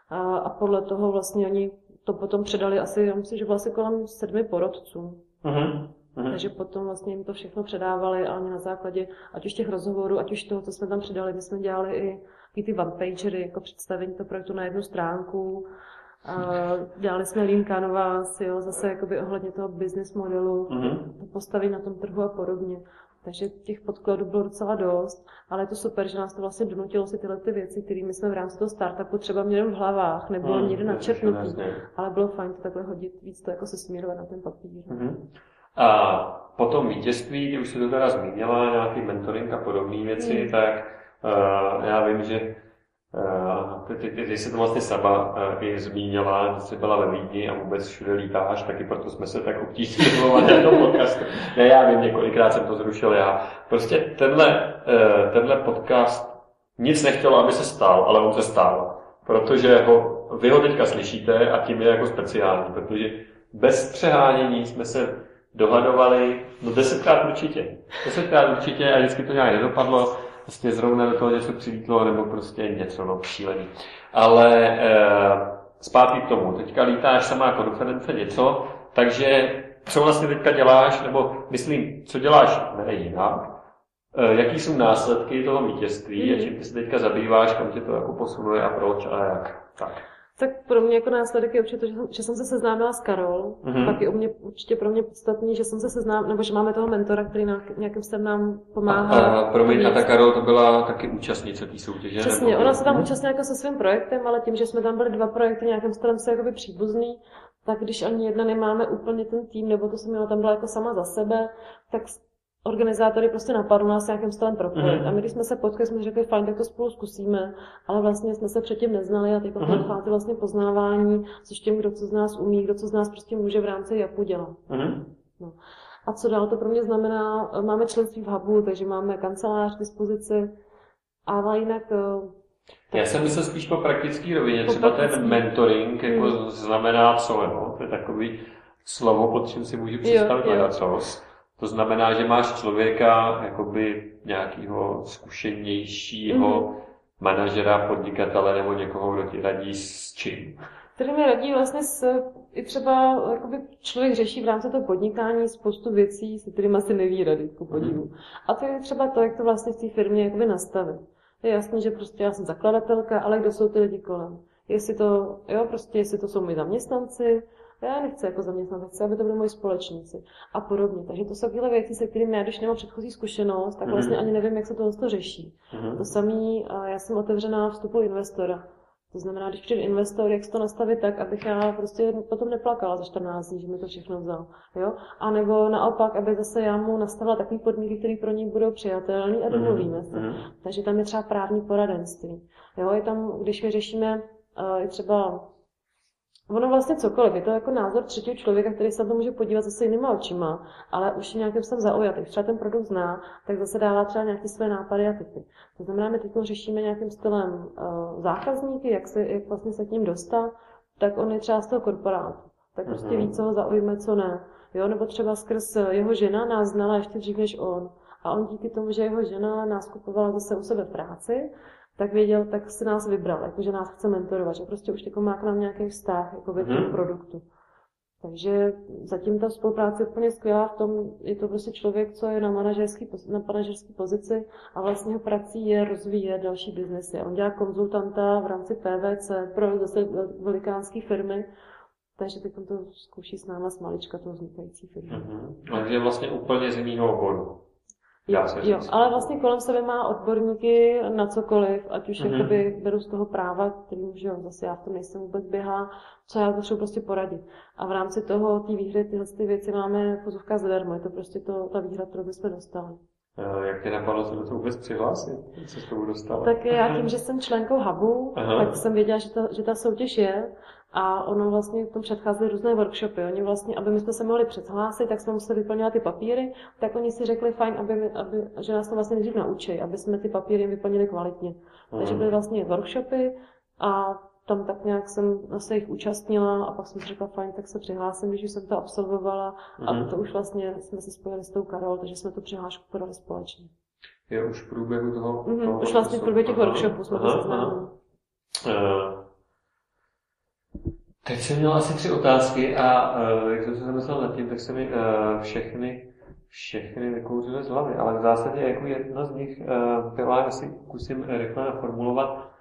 a, a podle toho vlastně oni to potom předali asi, já myslím, že bylo asi kolem sedmi porodců. Mhm. Mhm. Takže potom vlastně jim to všechno předávali a oni na základě ať už těch rozhovorů, ať už toho, co jsme tam předali, my jsme dělali i, i ty one pagery, jako představení toho projektu na jednu stránku. A dělali jsme canvas, jo, zase jakoby ohledně toho business modelu, Mhm. postavit na tom trhu a podobně. Takže těch podkladů bylo docela dost, ale je to super, že nás to vlastně donutilo si tyhle ty věci, které my jsme v rámci toho startupu třeba měli v hlavách nebo Mhm, někde jasně. ale bylo fajn to takhle hodit, víc to jako se smírovat na ten papír. Mhm. A po tom vítězství, kdy už se to teda zmínila, nějaký mentoring a podobné věci, Mm. tak uh, já vím, že ty, ty, jsi to vlastně sama uh, i zmínila, že jsi byla ve Vídni a vůbec všude lítáš, taky proto jsme se tak obtížně domluvali do podcastu. Ne, já vím, několikrát jsem to zrušil já. Prostě tenhle, uh, tenhle podcast nic nechtělo, aby se stál, ale on se stál. Protože ho, vy ho teďka slyšíte a tím je jako speciální, protože bez přehánění jsme se dohadovali, no desetkrát určitě. Desetkrát určitě a vždycky to nějak nedopadlo prostě zrovna do toho něco přilítlo, nebo prostě něco no, šílený. Ale e, zpátky k tomu. Teďka lítáš samá konference něco, takže co vlastně teďka děláš, nebo myslím, co děláš ne jinak, e, jaký jsou následky toho vítězství mm. a čím ty se teďka zabýváš, kam tě to jako posunuje a proč a jak. Tak. Tak pro mě jako následek je určitě to, že jsem, že jsem se seznámila s Karol. Mm-hmm. Pak je u mě, určitě pro mě podstatný, že jsem se seznámila, nebo že máme toho mentora, který na nějakým stylem nám pomáhá. A, a promiň, a ta Karol to byla taky účastnice té soutěže? Přesně, nebo... ona se tam účastnila jako se svým projektem, ale tím, že jsme tam byli dva projekty nějakým stylem se jakoby příbuzný, tak když ani jedna nemáme úplně ten tým, nebo to jsem měla tam byla jako sama za sebe, tak organizátory prostě napadlo nás nějakým stylem propojit. Mm-hmm. A my, když jsme se potkali, jsme řekli, fajn, tak to spolu zkusíme, ale vlastně jsme se předtím neznali a teď mm-hmm. vlastně poznávání, což tím, kdo co z nás umí, kdo co z nás prostě může v rámci JAPu dělat. Mm-hmm. No. A co dál to pro mě znamená, máme členství v Hubu, takže máme kancelář k dispozici, ale jinak eh, tak... Já jsem myslel spíš po praktické rovině, po třeba praktický. ten mentoring, jako hmm. znamená co, jo? To je takový slovo, pod čím si můžu představit co. To znamená, že máš člověka jakoby nějakého zkušenějšího mm-hmm. manažera, podnikatele nebo někoho, kdo ti radí s čím. Který mi radí vlastně s, i třeba jakoby člověk řeší v rámci toho podnikání spoustu věcí, se kterými asi neví rady, ku podivu. Mm-hmm. A to je třeba to, jak to vlastně v té firmě jakoby nastavit. Je jasné, že prostě já jsem zakladatelka, ale kdo jsou ty lidi kolem? Jestli to, jo, prostě jestli to jsou moji zaměstnanci, já nechci jako zaměstnat, chci, aby to byly moji společníci a podobně. Takže to jsou takové věci, se kterými já, když nemám předchozí zkušenost, tak vlastně mm-hmm. ani nevím, jak se to to řeší. Mm-hmm. To samé, já jsem otevřená vstupu investora. To znamená, když přijde investor, jak se to nastavit tak, abych já prostě potom neplakala za 14 dní, že mi to všechno vzal. Jo? A nebo naopak, aby zase já mu nastavila takové podmínky, které pro něj budou přijatelné a domluvíme se. Mm-hmm. Takže tam je třeba právní poradenství. Jo? Je tam, když my řešíme uh, třeba Ono vlastně cokoliv, je to jako názor třetího člověka, který se na to může podívat zase jinýma očima, ale už je nějakým jsem zaujatý. Třeba ten produkt zná, tak zase dává třeba nějaké své nápady a typy. To znamená, my teď řešíme nějakým stylem uh, zákazníky, jak, se, jak vlastně se k ním dostat, tak on je třeba z toho korporátu. Tak prostě mm-hmm. ví, co ho zaujme, co ne. Jo, nebo třeba skrz jeho žena nás znala ještě dřív než on. A on díky tomu, že jeho žena nás kupovala zase u sebe v práci, tak věděl, tak si nás vybral, jakože nás chce mentorovat, že prostě už jako má k nám nějaký vztah jako k tomu produktu. Takže zatím ta spolupráce je úplně skvělá v tom, je to prostě člověk, co je na manažerské na manažerské pozici a vlastně jeho prací je rozvíjet další biznesy. On dělá konzultanta v rámci PVC pro zase velikánské firmy, takže teď to zkouší s náma s malička toho vznikající firmy. Mm-hmm. Takže vlastně úplně z jiného oboru. Jo, jo, ale vlastně kolem sebe má odborníky na cokoliv, ať už mm-hmm. jakoby beru z toho práva, který už jo, zase já v tom nejsem vůbec běhá, co já potřebuji prostě poradit. A v rámci toho, té výhry, tyhle ty věci máme pozovka zadarmo, je to prostě to, ta výhra, kterou bychom dostali. Jak tě napadlo se do toho vůbec přihlásit? Co s tomu dostala? Tak já tím, že jsem členkou Hubu, Aha. tak jsem věděla, že ta, že ta soutěž je a ono vlastně v tom předcházely různé workshopy. Oni vlastně, aby my jsme se mohli předhlásit, tak jsme museli vyplňovat ty papíry, tak oni si řekli fajn, aby, aby, že nás to vlastně nejdřív naučí, aby jsme ty papíry vyplnili kvalitně. Mm. Takže byly vlastně workshopy a tam tak nějak jsem se jich účastnila a pak jsem si řekla, fajn, tak se přihlásím, když jsem to absolvovala mm. a to už vlastně jsme se spojili s tou Karol, takže jsme tu přihlášku podali společně. Je už v průběhu toho? Mm-hmm, toho už vlastně v průběhu těch workshopů jsme to seznámili. Teď jsem měl asi tři otázky a uh, jak jsem se zamyslel nad tím, tak se mi uh, všechny, všechny vykouřily z hlavy, ale v zásadě jako jedna z nich uh, byla, já si kusím rychle naformulovat,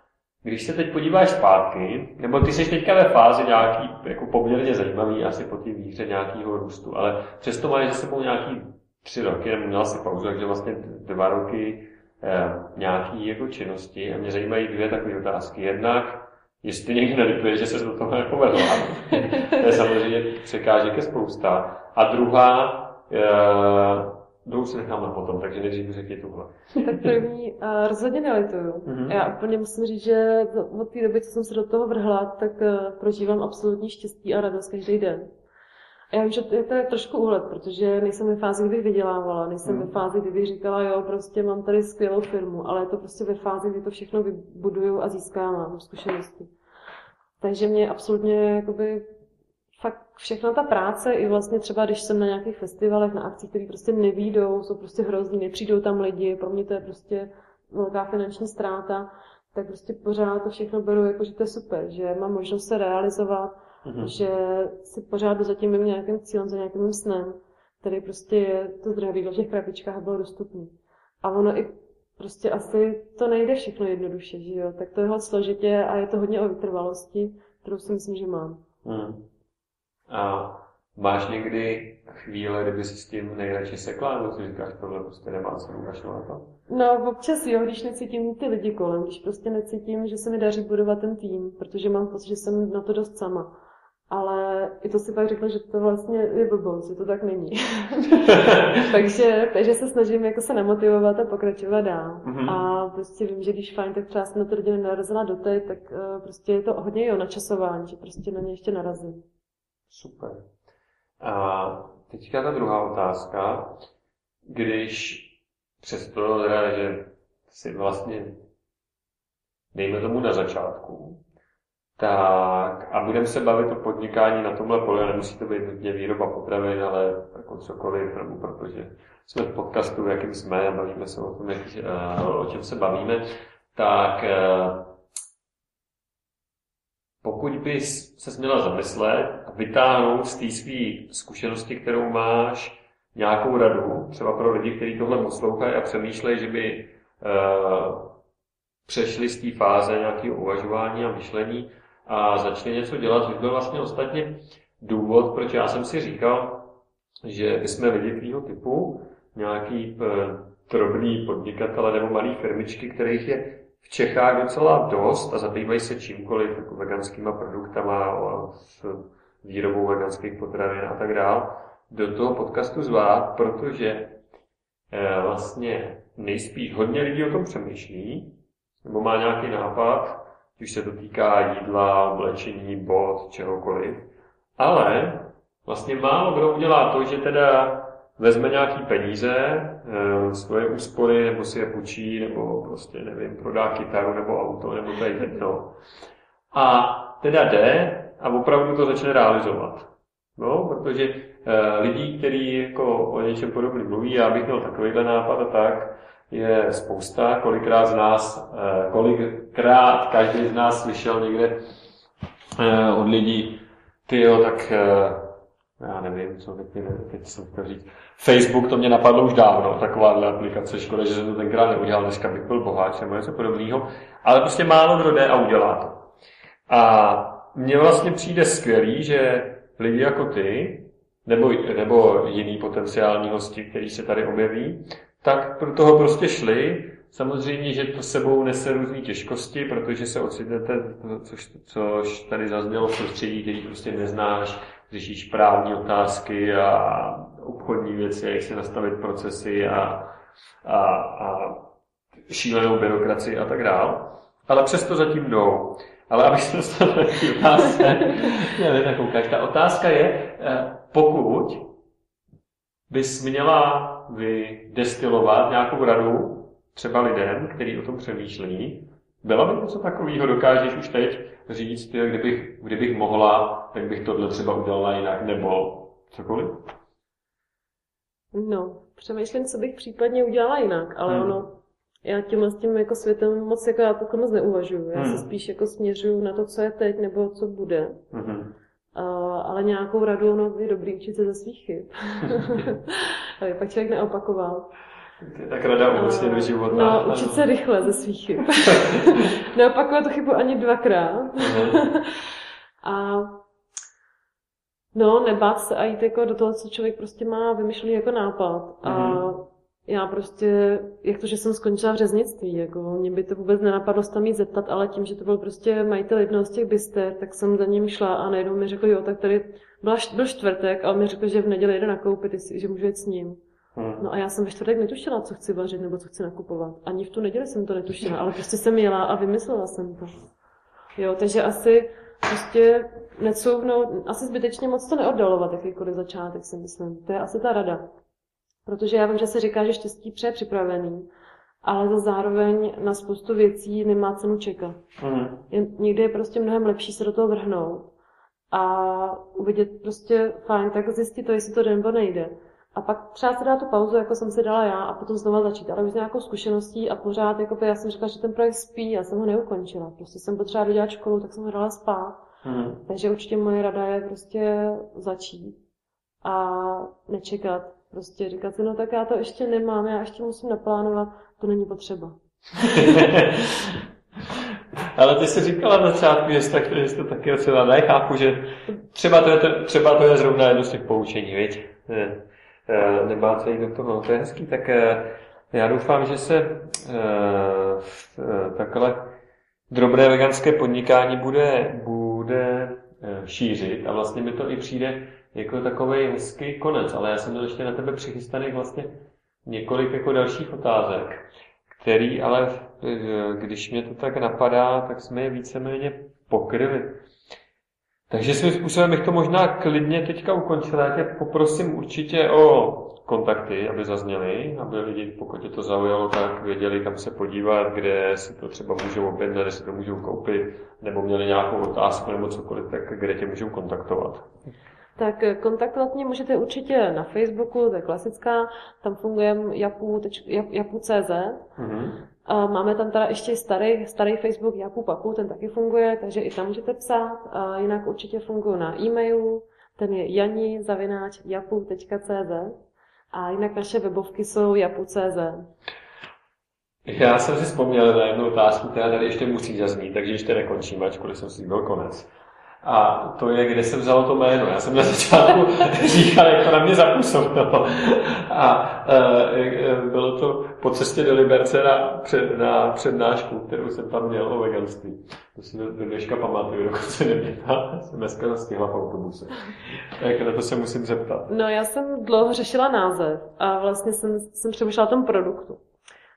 když se teď podíváš zpátky, nebo ty jsi teďka ve fázi nějaký jako poměrně zajímavý, asi po té výhře nějakého růstu, ale přesto máš za sebou nějaký tři roky, nebo měla si pauzu, takže vlastně dva roky eh, nějaký jako činnosti a mě zajímají dvě takové otázky. Jednak, jestli někdy nelituje, že se do toho nepovedla. to je samozřejmě překážek je spousta. A druhá, druhou si nechám na potom, takže nejdřív řekni tuhle. Tak první, uh, rozhodně nelituju. Mhm. Já úplně musím říct, že od té doby, co jsem se do toho vrhla, tak uh, prožívám absolutní štěstí a radost každý den. A já vím, že to je, to je trošku úhled, protože nejsem ve fázi, kdy bych vydělávala, nejsem Mhm. ve fázi, kdy bych říkala, jo, prostě mám tady skvělou firmu, ale je to prostě ve fázi, kdy to všechno vybuduju a získávám zkušenosti. Takže mě absolutně jakoby fakt všechna ta práce, i vlastně třeba, když jsem na nějakých festivalech, na akcích, které prostě nevídou, jsou prostě hrozný, nepřijdou tam lidi, pro mě to je prostě velká finanční ztráta, tak prostě pořád to všechno beru jako, že to je super, že mám možnost se realizovat, Mhm. že si pořád jdu za tím mým nějakým cílem, za nějakým mým snem, který prostě je to zdraví v těch krabičkách a bylo dostupné. A ono i prostě asi to nejde všechno jednoduše, že jo, tak to je hodně složitě a je to hodně o vytrvalosti, kterou si myslím, že mám. Hmm. A máš někdy chvíle, kdyby si s tím nejradši sekla, nebo si říkáš, tohle prostě nemá cenu kašlu na to? No, občas jo, když necítím ty lidi kolem, když prostě necítím, že se mi daří budovat ten tým, protože mám pocit, že jsem na to dost sama. Ale i to si pak řekla, že to vlastně je blbost, že to tak není. takže, takže se snažím jako se nemotivovat a pokračovat dál. Mhm. A prostě vím, že když fajn, tak třeba jsem na to rodinu narazila doteď, tak uh, prostě je to hodně i o načasování, že prostě na ně ještě narazím. Super. A teďka ta druhá otázka. Když přesto, že si vlastně, dejme tomu na začátku, tak a budeme se bavit o podnikání na tomhle poli, nemusí to být nutně výroba potravin, ale jako cokoliv, nebo protože jsme v podcastu, v jakým jsme, a bavíme se o tom, jak, eh, o čem se bavíme, tak eh, pokud bys se měla zamyslet a vytáhnout z té své zkušenosti, kterou máš, nějakou radu, třeba pro lidi, kteří tohle poslouchají a přemýšlejí, že by uh, přešli z té fáze nějakého uvažování a myšlení a začali něco dělat, což byl vlastně ostatně důvod, proč já jsem si říkal, že bychom lidi tvýho typu, nějaký uh, drobný podnikatele nebo malý firmičky, kterých je v Čechách docela dost a zabývají se čímkoliv, jako veganskýma produktama, a s výrobou veganských potravin a tak dále, do toho podcastu zvát, protože eh, vlastně nejspíš hodně lidí o tom přemýšlí, nebo má nějaký nápad, když se to týká jídla, oblečení, bod, čehokoliv, ale vlastně málo kdo udělá to, že teda vezme nějaký peníze, eh, svoje úspory, nebo si je půjčí, nebo prostě, nevím, prodá kytaru, nebo auto, nebo je jedno. A teda jde a opravdu to začne realizovat. No, protože eh, lidí, kteří jako o něčem podobném mluví, já bych měl takovýhle nápad a tak, je spousta, kolikrát z nás, eh, kolikrát každý z nás slyšel někde eh, od lidí, ty jo, tak eh, já nevím, co teď, teď jsem chtěl říct. Facebook to mě napadlo už dávno, takováhle aplikace, škoda, že jsem to tenkrát neudělal, dneska bych byl boháč nebo něco podobného, ale prostě málo kdo jde a udělá to. A mně vlastně přijde skvělý, že lidi jako ty, nebo, nebo jiný potenciální hosti, kteří se tady objeví, tak pro toho prostě šli. Samozřejmě, že to sebou nese různé těžkosti, protože se ocitnete, což, což tady zaznělo v prostředí, který prostě neznáš, řešíš právní otázky a obchodní věci, jak si nastavit procesy a, a, a šílenou byrokracii a tak dál. Ale přesto zatím jdou. Ale abych se dostal té otázce, ne, ta otázka je, eh, pokud bys měla vydestilovat nějakou radu třeba lidem, kteří o tom přemýšlí, byla by něco takového, dokážeš už teď říct, jo, kdybych, kdybych mohla, tak bych tohle třeba udělala jinak, nebo cokoliv? No, přemýšlím, co bych případně udělala jinak, ale Hmm. ono, já tímhle s tím jako světem moc jako já takhle moc neuvažuju. Já Hmm. se spíš jako směřuju na to, co je teď nebo co bude. Mhm. Ale nějakou radu, ono je dobrý učit se ze svých chyb. Aby pak člověk neopakoval. Tak rada obecně do života. No, učit se rychle ze svých chyb. Neopakovat tu chybu ani dvakrát. Mhm. A no, nebát se a jít jako do toho, co člověk prostě má vymyšlený jako nápad. A Mhm. Já prostě, jak to, že jsem skončila v řeznictví, jako mě by to vůbec nenapadlo se tam jít zeptat, ale tím, že to byl prostě majitel jednoho z těch byster, tak jsem za ním šla a najednou mi řekl, jo, tak tady byla, byl čtvrtek a on mi řekl, že v neděli jde nakoupit, že můžu jít s ním. Hmm. No a já jsem ve čtvrtek netušila, co chci vařit nebo co chci nakupovat. Ani v tu neděli jsem to netušila, ale prostě jsem jela a vymyslela jsem to. Jo, takže asi prostě necouvnout, asi zbytečně moc to neoddalovat, jakýkoliv začátek si myslím. To je asi ta rada. Protože já vím, že se říká, že štěstí pře připravený, ale za zároveň na spoustu věcí nemá cenu čekat. Hmm. Je, někdy je prostě mnohem lepší se do toho vrhnout a uvidět prostě fajn, tak zjistit to, jestli to jde nebo nejde. A pak třeba si dát tu pauzu, jako jsem si dala já, a potom znova začít, ale už s nějakou zkušeností a pořád, jako já jsem říkala, že ten projekt spí, já jsem ho neukončila. Prostě jsem potřeba dodělat školu, tak jsem ho dala spát. Hmm. Takže určitě moje rada je prostě začít a nečekat. Prostě říkat si, no tak já to ještě nemám, já ještě musím naplánovat, to není potřeba. Ale ty jsi říkala na začátku, že jsi, že to taky docela nechápu, že třeba to, je, to- třeba to je zrovna jedno z těch poučení, viď? Ne, eh, Nemá se jít do toho, to je hezký, tak eh, já doufám, že se eh, eh, takhle drobné veganské podnikání bude, bude eh, šířit a vlastně mi to i přijde jako takový hezký konec, ale já jsem měl ještě na tebe přichystaných vlastně několik jako dalších otázek, který ale, eh, když mě to tak napadá, tak jsme je víceméně pokryli. Takže svým způsobem bych to možná klidně teďka ukončil. Já tě poprosím určitě o kontakty, aby zazněly, aby lidi, pokud je to zaujalo, tak věděli, kam se podívat, kde si to třeba můžou objednat, kde si to můžou koupit, nebo měli nějakou otázku nebo cokoliv, tak kde tě můžou kontaktovat. Tak eh, kontaktovat mě můžete určitě na Facebooku, to je klasická, tam fungujeme japu.cz. Mhm. A Máme tam teda ještě starý, starý Facebook Japu Papu, ten taky funguje, takže i tam můžete psát. A jinak určitě fungují na e-mailu, ten je jani.japu.cz a jinak naše webovky jsou japu.cz. Já jsem si vzpomněl na jednu otázku, která tady ještě musí zaznít, takže ještě nekončím, ačkoliv jsem si byl konec. A to je, kde se vzalo to jméno. Já jsem na začátku říkal, jak to na mě zapůsobilo. A e, e, bylo to po cestě do Liberce na, před, na přednášku, kterou jsem tam měl o veganství. To si do, dneška pamatuju, dokonce neměla. Jsem dneska stihla v autobuse. Tak na to se musím zeptat. No já jsem dlouho řešila název a vlastně jsem, jsem přemýšlela o tom produktu.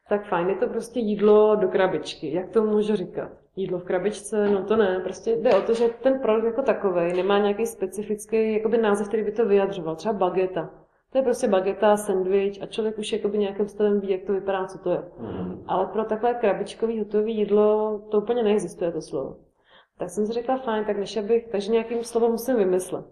Tak fajn, je to prostě jídlo do krabičky. Jak to můžu říkat? Jídlo v krabičce? No to ne. Prostě jde o to, že ten produkt jako takový nemá nějaký specifický jakoby název, který by to vyjadřoval. Třeba bageta. To je prostě bageta, sandwich a člověk už jakoby nějakým stylem ví, jak to vypadá, co to je. Mhm. Ale pro takové krabičkový hotový jídlo to úplně neexistuje to slovo. Tak jsem si řekla, fajn, tak než abych, takže nějakým slovem musím vymyslet.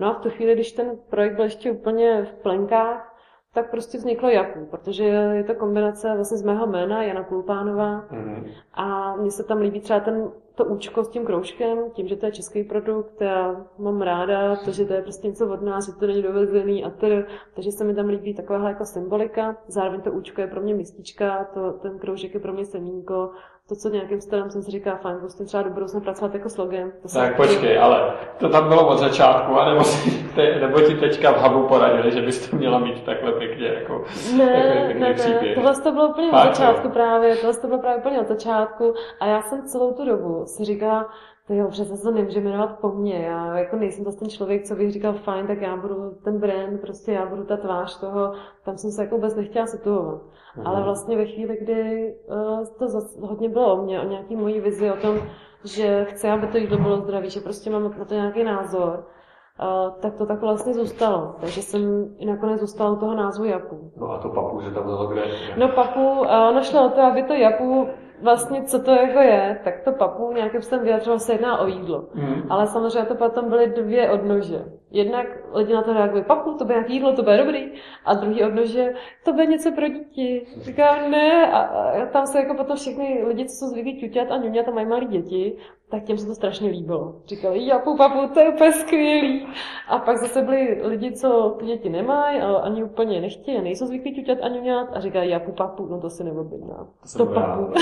No a v tu chvíli, když ten projekt byl ještě úplně v plenkách, tak prostě vzniklo Japu, protože je to kombinace vlastně z mého jména, Jana Kulpánová, Mhm. a mně se tam líbí třeba ten, to účko s tím kroužkem, tím, že to je český produkt, já mám ráda to, že to je prostě něco od nás, že to není dovezený a tedy, takže se mi tam líbí takováhle jako symbolika, zároveň to účko je pro mě mistička, to, ten kroužek je pro mě semínko, to, co nějakým stylem jsem si říká, fajn, prostě třeba do budoucna pracovat jako slogan. To Tak počkej, ale to tam bylo od začátku, anebo, si, te, nebo ti teďka v hubu poradili, že bys to měla mít takhle pěkně jako Ne, takový pěkný ne, ne, příběh. tohle to bylo úplně od Fakt, začátku jo. právě, tohle to bylo právě úplně od začátku a já jsem celou tu dobu si říkala, to jo, přece se to nemůže jmenovat po mně, já jako nejsem zase ten člověk, co bych říkal, fajn, tak já budu ten brand, prostě já budu ta tvář toho, tam jsem se jako vůbec nechtěla situovat. Mhm. Ale vlastně ve chvíli, kdy uh, to zas, hodně bylo o mně, o nějaký mojí vizi, o tom, že chci, aby to jídlo bylo zdravé, že prostě mám na to nějaký názor, uh, tak to tak vlastně zůstalo. Takže jsem i nakonec zůstala u toho názvu Japu. No a to papu, že tam bylo kde? No papu, a ono šlo o to, aby to Japu, vlastně co to jako je, tak to papu nějakým způsobem vyjadřovalo se jedná o jídlo. Mhm. Ale samozřejmě to potom byly dvě odnože. Jednak lidi na to reagují, papu, to bude nějaký jídlo, to bude dobrý. A druhý odnože, to bude něco pro děti. Říkám, ne. A, a tam se jako potom všechny lidi, co jsou zvyklí ťuťat a ňuňat a mají malé děti, tak těm se to strašně líbilo. Říkali, japu, papu, to je úplně skvělý. A pak zase byli lidi, co ty děti nemají, a ani úplně nechtějí, nejsou zvyklí ťuťat a ňuňat a říkají, japu, papu, no to si neobjednám. To To papu.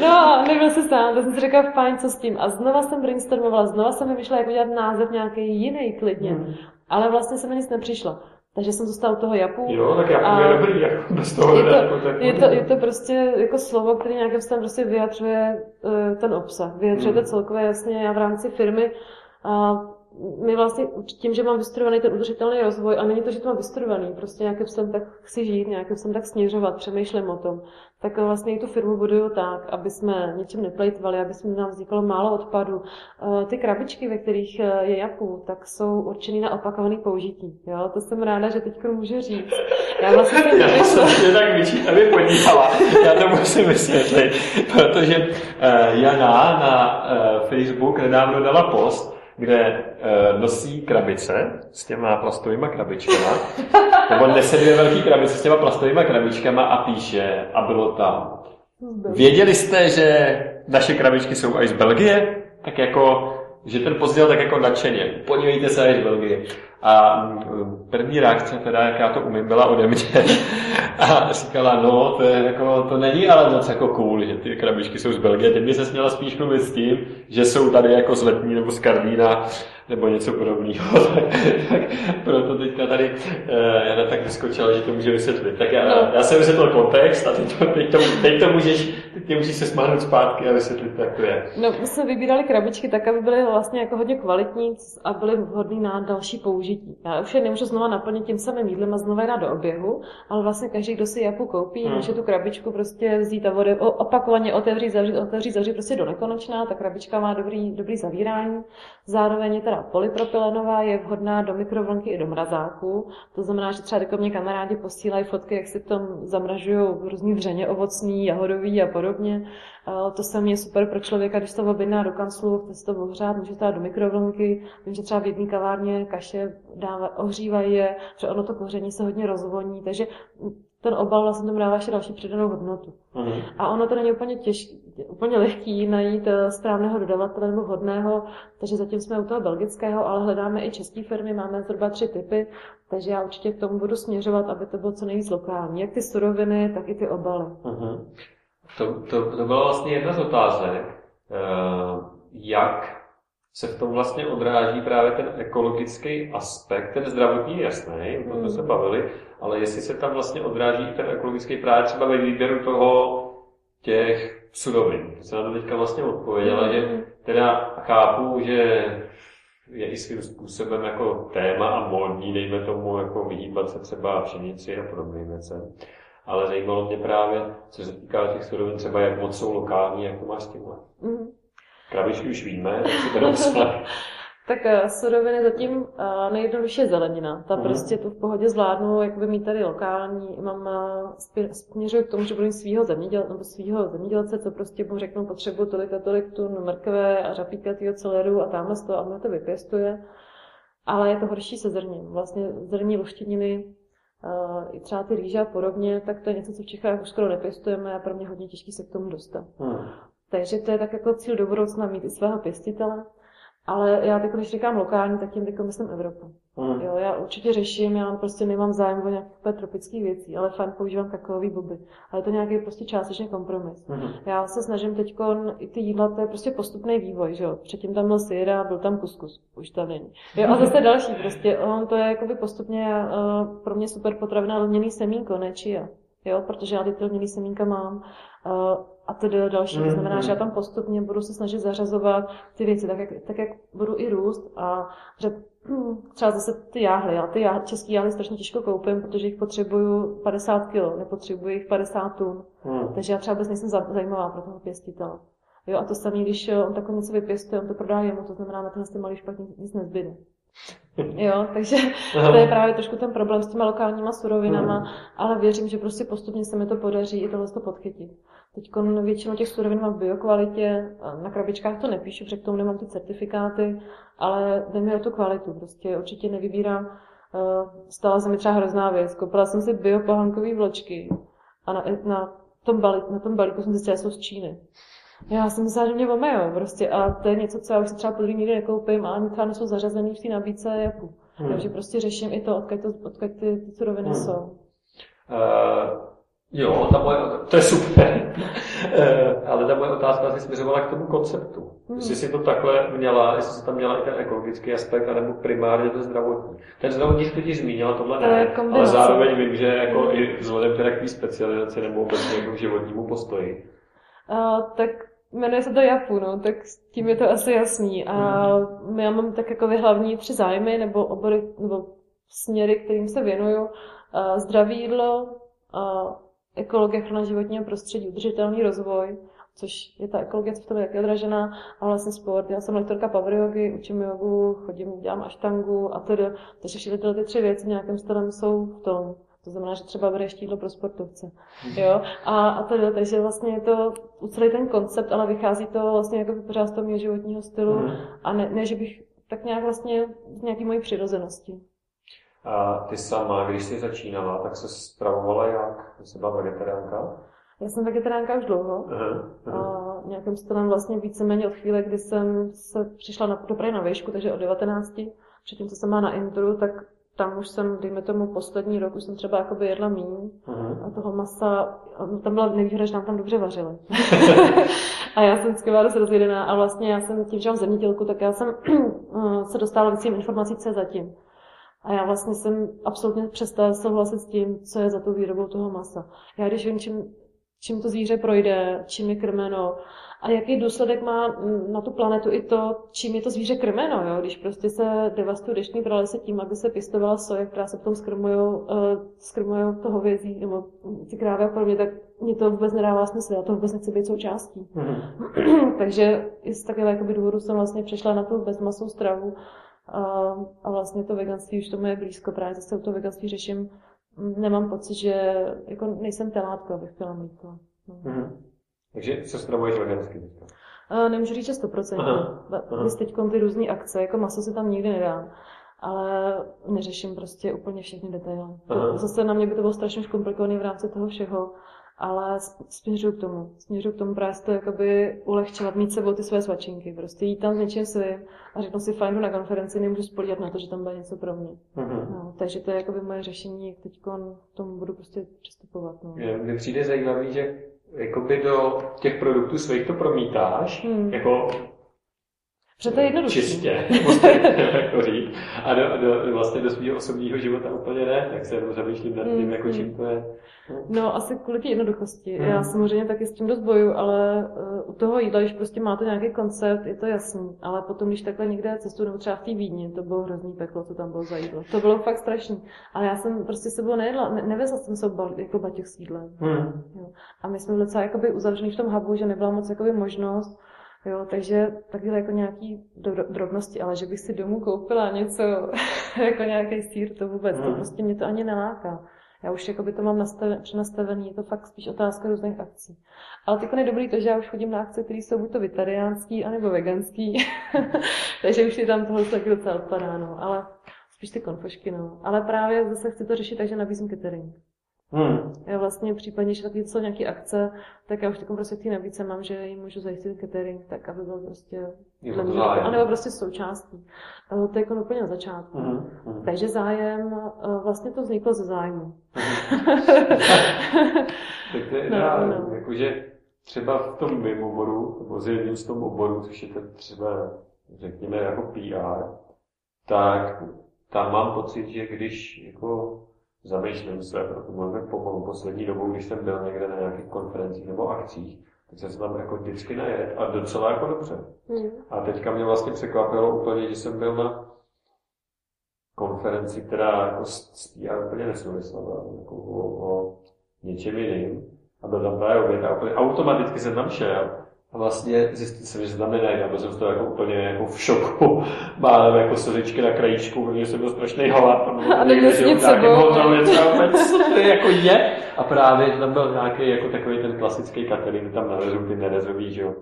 no a nebyl se sám, tak jsem si řekla, fajn, co s tím. A znova jsem brainstormovala, znova jsem vymýšlela, jak udělat název nějaký jiný klidně. Mhm. Ale vlastně jsem na nic nepřišla. Takže jsem zůstala u toho Japu. Jo, tak já A- je dobrý, jako bez toho je, to, jako ten je, to, je to prostě jako slovo, který nějakým způsobem prostě vyjadřuje uh, ten obsah. Vyjadřuje to Hmm. celkově jasně. Já v rámci firmy a my vlastně tím, že mám vystudovaný ten udržitelný rozvoj, a není to, že to mám vystudovaný, prostě nějakým jsem tak chci žít, nějakým jsem tak směřovat, přemýšlím o tom, tak vlastně i tu firmu buduju tak, aby jsme něčím neplejtvali, aby jsme nám vzniklo málo odpadu. Eh, ty krabičky, ve kterých eh, je japu, tak jsou určený na opakovaný použití. Jo? To jsem ráda, že teď můžu říct. Já vlastně jsem Já jsem tak vyčít, aby podívala. Já to musím vysvětlit, protože uh, Jana na Facebook nedávno dala post, kde nosí krabice s těma plastovými krabičkama, nebo nese dvě velké krabice s těma plastovými krabičkama a píše, a bylo tam. Věděli jste, že naše krabičky jsou až z Belgie? Tak jako, že ten pozděl tak jako nadšeně. Podívejte se až z Belgie. A mm, první reakce, teda, jak já to umím, byla ode mě. A říkala, no, to, je jako, to není ale moc jako cool, že ty krabičky jsou z Belgie. Teď by se směla spíš mluvit s tím, že jsou tady jako z Letní nebo z Karlína nebo něco podobného. tak, proto teďka tady uh, Jana tak vyskočila, že to může vysvětlit. Tak já, no. já jsem vysvětlil kontext a teď to, teď to, teď to můžeš, teď musíš se smáhnout zpátky a vysvětlit, jak to je. No, my jsme vybírali krabičky tak, aby byly vlastně jako hodně kvalitní a byly vhodné na další použití. Já už je nemůžu znova naplnit tím samým jídlem a znova dát do oběhu, ale vlastně každý, kdo si japu koupí, hmm. může tu krabičku prostě vzít a vody, opakovaně otevřít, zavřít, otevřít, zavřít prostě do nekonečná. Ta krabička má dobrý, dobrý zavírání. Zároveň je teda polypropylenová, je vhodná do mikrovlnky i do mrazáku. To znamená, že třeba mě kamarádi posílají fotky, jak si v tom zamražují různý dřeně ovocný, jahodový a podobně. To samé je super pro člověka, když to objedná do kanclu, chce si to ohřát, může to dát do mikrovlnky. Vím, že třeba v jedné kavárně kaše dáva, ohřívají je, že ono to koření se hodně rozvoní, takže ten obal vlastně tomu dává ještě další přidanou hodnotu. Mm. A ono to není úplně těžké, úplně lehký najít eh, správného dodavatele nebo vhodného, takže zatím jsme u toho belgického, ale hledáme i české firmy, máme zhruba tři typy, takže já určitě k tomu budu směřovat, aby to bylo co nejvíc lokální. Jak ty suroviny, tak i ty obaly. Mm. To, to, to byla vlastně jedna z otázek. Eh, jak se v tom vlastně odráží právě ten ekologický aspekt, ten zdravotní je jasný, o tom jsme se hmm. bavili, ale jestli se tam vlastně odráží ten ekologický právě třeba ve výběru toho těch surovin. To se na to teďka vlastně odpověděla, že hmm. teda chápu, že je i svým způsobem jako téma a módní, dejme tomu, jako vyhýbat se třeba pšenici a podobným věcem. Ale zajímalo mě právě, co se týká těch surovin, třeba jak moc jsou lokální, jak to máš s tímhle. Mm. Krabičky už víme, tak si to Tak uh, suroviny zatím uh, nejjednodušší je zelenina. Ta mm. prostě tu v pohodě zvládnu, jak by mít tady lokální. Mám uh, směřuju k tomu, že budu mít svého zeměděl, nebo svého zemědělce, co prostě mu řeknu, potřebuji tolik a tolik tun mrkve a řapíkatýho celeru a tamhle to a mě to vypěstuje. Ale je to horší se zrním. Vlastně zrní luštěniny, i třeba ty rýže a podobně, tak to je něco, co v Čechách už skoro nepěstujeme a pro mě hodně těžký se k tomu dostat. Mm. Takže to je tak jako cíl do budoucna mít i svého pěstitele. Ale já teď, když říkám lokální, tak tím teď myslím Evropu. Mm. Jo, já určitě řeším, já prostě nemám zájem o nějaké tropické věcí, ale fajn používám takový boby. Ale je to nějaký prostě částečně kompromis. Mm. Já se snažím teď i ty jídla, to je prostě postupný vývoj, že jo. Předtím tam byl syr a byl tam kuskus, už tam není. Jo, a zase další, prostě on to je jakoby postupně uh, pro mě super potravina lněný semínko, ne čia. Jo, protože já ty lněný semínka mám. Uh, a to další. To znamená, že já tam postupně budu se snažit zařazovat ty věci, tak jak, tak jak budu i růst a že třeba zase ty jáhly. Já ty jáhly, český jáhly strašně těžko koupím, protože jich potřebuju 50 kg, nepotřebuji jich 50 tun. Mm. Takže já třeba vůbec nejsem zajímavá pro toho pěstitele. Jo, a to samé, když on takové něco vypěstuje, on to prodá jemu, to znamená, na tenhle malý špatně nic nezbyde. Jo, takže to je právě trošku ten problém s těma lokálníma surovinama, mm. ale věřím, že prostě postupně se mi to podaří i tohle to podchytit. Teď většinou těch surovin mám v biokvalitě, na krabičkách to nepíšu, protože k tomu nemám ty certifikáty, ale jde mi o tu kvalitu, prostě určitě nevybírám. Eh, stala se mi třeba hrozná věc, koupila jsem si biopohankový vločky a na, na, tom balíku, na tom balíku jsem zjistila, že jsou z Číny. Já jsem myslela, že mě omejou prostě a to je něco, co já už si třeba podruhý nikdy nekoupím a ani třeba nejsou zařazený v té nabídce jaku. Hmm. Takže prostě řeším i to, odkud, to, odkud ty, ty suroviny hmm. jsou. Uh, Jo, ta moje, to je super. Eh, ale ta moje otázka asi směřovala k tomu konceptu. Hmm. Jestli si to takhle měla, jestli si tam měla i ten ekologický aspekt, anebo primárně ten zdravotní. Ten zdravotní jsi totiž zmínila, tohle ne, ale zároveň vím, že jako i vzhledem k specializaci nebo obecně jako k životnímu postoji. Uh, tak Jmenuje se to Japu, no, tak s tím je to asi jasný. A já mám tak jako hlavní tři zájmy nebo obory, nebo směry, kterým se věnuju. Zdraví jídlo, ekologie, ochrana životního prostředí, udržitelný rozvoj, což je ta ekologie, co v tom je taky odražená, a vlastně sport. Já jsem lektorka power yogi, učím jogu, chodím, dělám aštangu a tedy. Takže všechny tyhle ty tři věci nějakým stylem jsou v tom. To znamená, že třeba bereš jídlo pro sportovce. Jo? A, a tedy, takže vlastně je to celý ten koncept, ale vychází to vlastně jako pořád z toho mého životního stylu Mhm. a ne, ne, že bych tak nějak vlastně z nějaký mojí přirozenosti. A ty sama, když jsi začínala, tak se stravovala jak? Jsi byla vegetariánka? Já jsem vegetariánka už dlouho. Aha, aha. A nějakým stylem vlastně víceméně od chvíle, kdy jsem se přišla na, do Prahy na výšku, takže od 19, předtím, co jsem má na intru, tak tam už jsem, dejme tomu, poslední rok, už jsem třeba jakoby jedla míň aha. a toho masa, no, tam byla nevýhoda, že nám tam dobře vařili. a já jsem byla dost rozjedená a vlastně já jsem tím, že mám zemědělku, tak já jsem eh, se dostala víc informací, co je zatím. A já vlastně jsem absolutně přestala souhlasit s tím, co je za tou výrobou toho masa. Já když vím, čím, čím to zvíře projde, čím je krmeno a jaký důsledek má mm, na tu planetu i to, čím je to zvíře krmeno, jo? když prostě se devastují deštní pralesy tím, aby se pěstovala soja, která se potom skrmujou, uh, skrmujou to hovězí nebo ty krávy a podobně, tak mě to vůbec nedává smysl, já to vůbec nechci být součástí. Mhm. Takže i z takového jakoby důvodu jsem vlastně přešla na tu bezmasou stravu a, a vlastně to veganství už tomu je blízko, právě zase u toho veganství řeším, mm, nemám pocit, že jako nejsem telátko, abych pila mlíko. No. Takže se stravuješ vegansky? A nemůžu říct, že 100%. Aha, teď ty různé akce, jako maso si tam nikdy nedám. Ale neřeším prostě úplně všechny detaily. To, zase na mě by to bylo strašně už komplikované v rámci toho všeho, ale směřuju k tomu. Směřuju k tomu právě to jakoby ulehčovat, mít sebou ty své svačinky. Prostě jít tam s něčím svým a řeknu si, fajn, na konferenci, nemůžu spolíhat na to, že tam bude něco pro mě. Mhm. No, takže to je jakoby moje řešení, jak teď k tomu budu prostě přistupovat. No. Mně přijde zajímavý, že jakoby do těch produktů svých to promítáš, Hmm. jako Protože to je jednoduché. čistě, jako říct, a do, do, vlastně do svého osobního života úplně ne, tak se jenom zamýšlím nad tím, jako hmm. čím to je. No, asi kvůli té jednoduchosti. Hmm. Já samozřejmě taky s tím dost boju, ale uh, u toho jídla, když prostě máte nějaký koncept, je to jasný. Ale potom, když takhle někde cestuju, nebo třeba v té Vídni, to bylo hrozný peklo, co tam bylo za jídlo. To bylo fakt strašný. Ale já jsem prostě sebou nejedla, ne, nevezla jsem se bal, jako batěch s jídlem. Hmm. Jo. A my jsme docela jakoby uzavřený v tom hubu, že nebyla moc jakoby možnost. Jo, takže takhle jako nějaký dro- drobnosti, ale že bych si domů koupila něco, jako nějaký sír, to vůbec, to Hmm. prostě mě to ani neláká. Já už jakoby to mám nastaven, přenastavený, je to fakt spíš otázka různých akcí. Ale teď je dobrý to, že já už chodím na akce, které jsou buď to vegetariánský, anebo veganský, takže už je tam toho taky docela odpadá, no. ale spíš ty konfošky, no. Ale právě zase chci to řešit tak, že nabízím catering. Hmm. Já vlastně v případě, že taky jsou nějaké akce, tak já už takovou prostě v té nabídce mám, že jim můžu zajistit catering, tak aby byl prostě dle mě zájem. jako- anebo prostě součástí. Eh, To je jako úplně na začátku. Hmm. Hmm. Takže zájem, eh, vlastně to vzniklo ze zájmu. Tak to je No, ideální, no. jakože třeba v tom mým oboru, nebo z jedním z tom oboru, což je to třeba, řekněme, jako PR, tak tam mám pocit, že když jako zamýšlím se, proto mluvím pomalu poslední dobou, když jsem byl někde na nějakých konferencích nebo akcích, tak jsem se tam jako vždycky najet a docela jako dobře. Hmm. A teďka mě vlastně překvapilo úplně, že jsem byl na konferenci, která jako s, PR úplně nesouvisela, byla jako o, o něčem jiným. A byl tam právě oběd a úplně automaticky jsem tam šel. A vlastně zjistil jsem, že se tam nenajde. Byl jsem z toho jako úplně jako v šoku. Málem jako slzičky na krajíčku, protože jsem byl strašný hlad. A neměl jsi nic sebou. Co to jako je? A právě tam byl nějaký jako takový ten klasický catering, tam navezou ty nerezový, že jo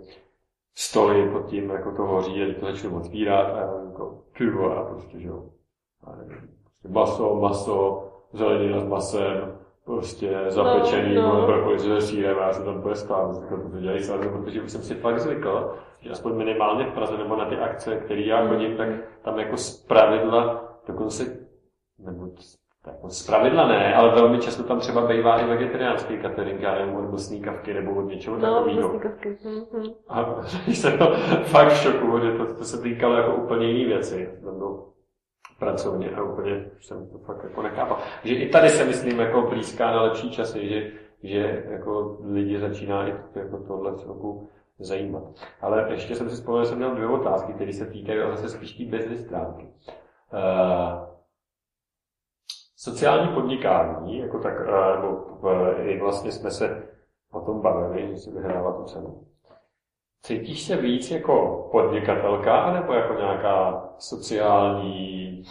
stoly pod tím, jako to hoří, a to začnu otvírat a jako, vole, a prostě, že jo. A nevím, prostě maso, maso, zelenina s masem, prostě zapečený, No, no. no, brokoli se sírem a já jsem tam bude stát, to dělají sázem, protože už jsem si fakt zvykl, že aspoň minimálně v Praze nebo na ty akce, které já Mm. chodím, tak tam jako z pravidla, dokonce, nebo tak jako z pravidla ne, ale velmi často tam třeba bývá i vegetariánský catering, já nevím, od sníkavky nebo od něčeho No, takového. Hmm, hmm. A jsem to fakt v šoku, že to, to se týkalo jako úplně jiný věci. Tam byl pracovně a úplně jsem to fakt jako nechápal. Že i tady se myslím jako blízká na lepší časy, že, že jako lidi začíná i jako tohle celku zajímat. Ale ještě jsem si vzpomněl, že jsem měl dvě otázky, které se týkají ale zase spíš té business stránky. Uh, sociální podnikání, jako tak, uh, nebo uh, i vlastně jsme se o tom bavili, že si vyhrává tu cenu. Cítíš se víc jako podnikatelka, nebo jako nějaká sociální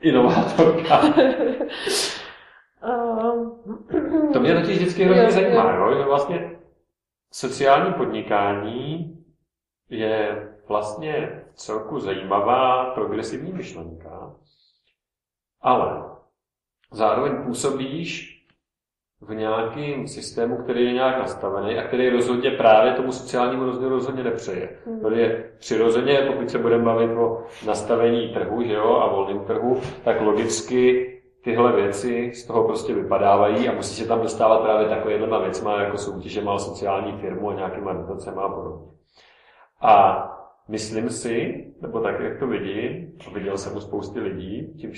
inovátorka? To mě totiž vždycky hrozně zajímá, jo. že vlastně sociální podnikání je vlastně celku zajímavá progresivní myšlenka, ale zároveň působíš v nějakém systému, který je nějak nastavený a který rozhodně právě tomu sociálnímu rozměru rozhodně nepřeje. Hmm. Protože přirozeně, pokud se budeme bavit o nastavení trhu že jo, a volném trhu, tak logicky tyhle věci z toho prostě vypadávají a musí se tam dostávat právě takovýhlema věcma, jako soutěžema o sociální firmu a nějakýma dotacema a podobně. A myslím si, nebo tak, jak to vidím, a viděl jsem u spousty lidí, tím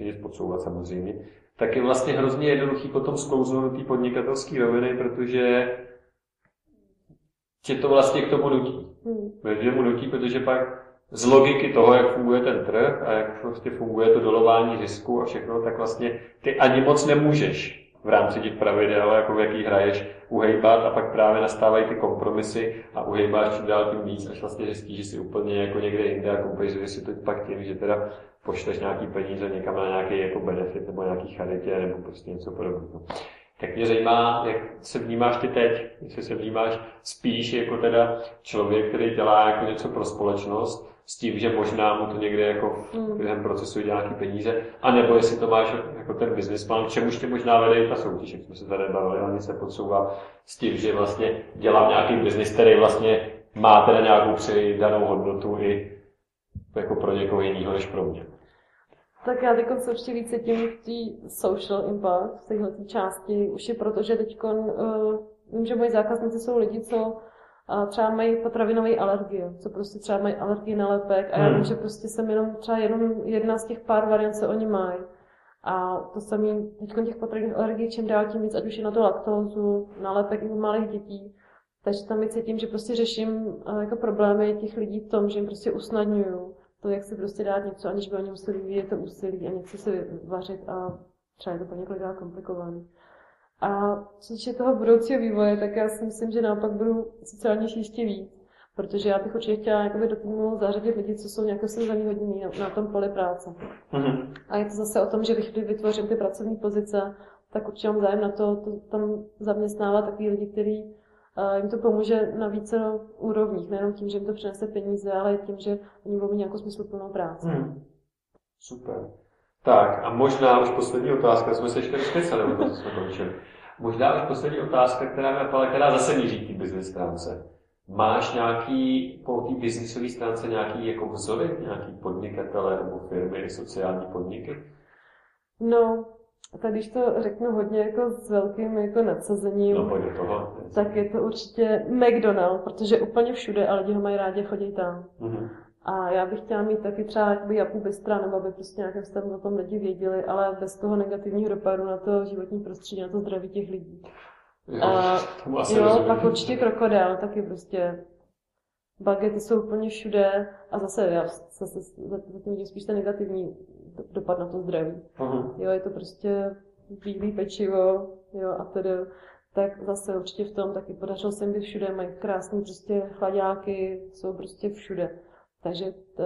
nic podsouvat samozřejmě, tak je vlastně hrozně jednoduchý potom sklouznout do té podnikatelské roviny, protože tě to vlastně k tomu nutí. Hmm. Protože mu nutí, protože pak z logiky toho, jak funguje ten trh a jak prostě funguje to dolování zisku a všechno, tak vlastně ty ani moc nemůžeš v rámci těch pravidel, jako v jaký hraješ, uhejbat a pak právě nastávají ty kompromisy a uhejbáš čím dál tím víc, až vlastně zjistíš, že jsi úplně jako někde jinde a kompenzuješ si to pak tím, že teda pošleš nějaký peníze někam na nějaký jako benefit nebo nějaký charitě nebo prostě něco podobného. Tak mě zajímá, jak se vnímáš ty teď, jestli se vnímáš spíš jako teda člověk, který dělá jako něco pro společnost, s tím, že možná mu to někde jako v během procesu dělá nějaký peníze, anebo jestli to máš jako ten business plan, k čemuž tě možná vede i ta soutěž, jak jsme se tady bavili, ale se podsouvá s tím, že vlastně dělám nějaký business, který vlastně má teda nějakou přidanou hodnotu i jako pro někoho jiného než pro mě. Tak já teď se určitě více tím v té social impact, v téhle části, už je proto, že teď uh, vím, že moji zákazníci jsou lidi, co uh, třeba mají potravinové alergie, co prostě třeba mají alergii na lepek a já Hmm. vím, že prostě jsem jenom třeba jenom jedna z těch pár variant, co oni mají. A to samé, teď těch potravinových alergií čím dál tím víc, ať už je na to laktózu, na lepek i u malých dětí. Takže tam i cítím, že prostě řeším uh, jako problémy těch lidí v tom, že jim prostě usnadňuju to, jak si prostě dát něco, aniž by oni museli vyvíjet to úsilí a něco si vařit a třeba je to pro několikrát komplikovaný. A co se týče toho budoucího vývoje, tak já si myslím, že naopak budu sociálnější ještě víc, protože já bych určitě chtěla jakoby do týmu zařadit lidi, co jsou nějaké zvýhodnění na, na tom poli práce. Mhm. A je to zase o tom, že když vytvořím ty pracovní pozice, tak určitě mám zájem na to, to tam zaměstnávat takový lidi, kteří jim to pomůže na více úrovních, nejenom tím, že jim to přinese peníze, ale i tím, že oni budou mít nějakou smysluplnou práci. Hmm. Super. Tak a možná už poslední otázka, jsme se ještě rozkecali, nebo to co jsme končili. Možná už poslední otázka, která mě napadla, která zase míří k té business stránce. Máš nějaký, po té businessové stránce nějaký jako vzory, nějaký podnikatele nebo firmy, sociální podniky? No, tak když to řeknu hodně jako s velkým jako nadsazením, No toho. tak je to určitě McDonald, protože úplně všude a lidi ho mají rádi, chodí tam. Mhm. A já bych chtěla mít taky třeba jakoby Japu Bystra, nebo aby prostě nějakým vztahem o tom lidi věděli, ale bez toho negativního dopadu na to životní prostředí, na to zdraví těch lidí. Jo, A jo, rozumím. pak určitě krokodil, taky prostě bagety jsou úplně všude a zase já zase zatím vidím spíš ten negativní do- dopad na to zdraví. Mhm. Jo, je to prostě bílý pečivo, jo, a tedy, tak zase určitě v tom taky podařilo se mi všude, mají krásný prostě chladáky, jsou prostě všude. Takže to,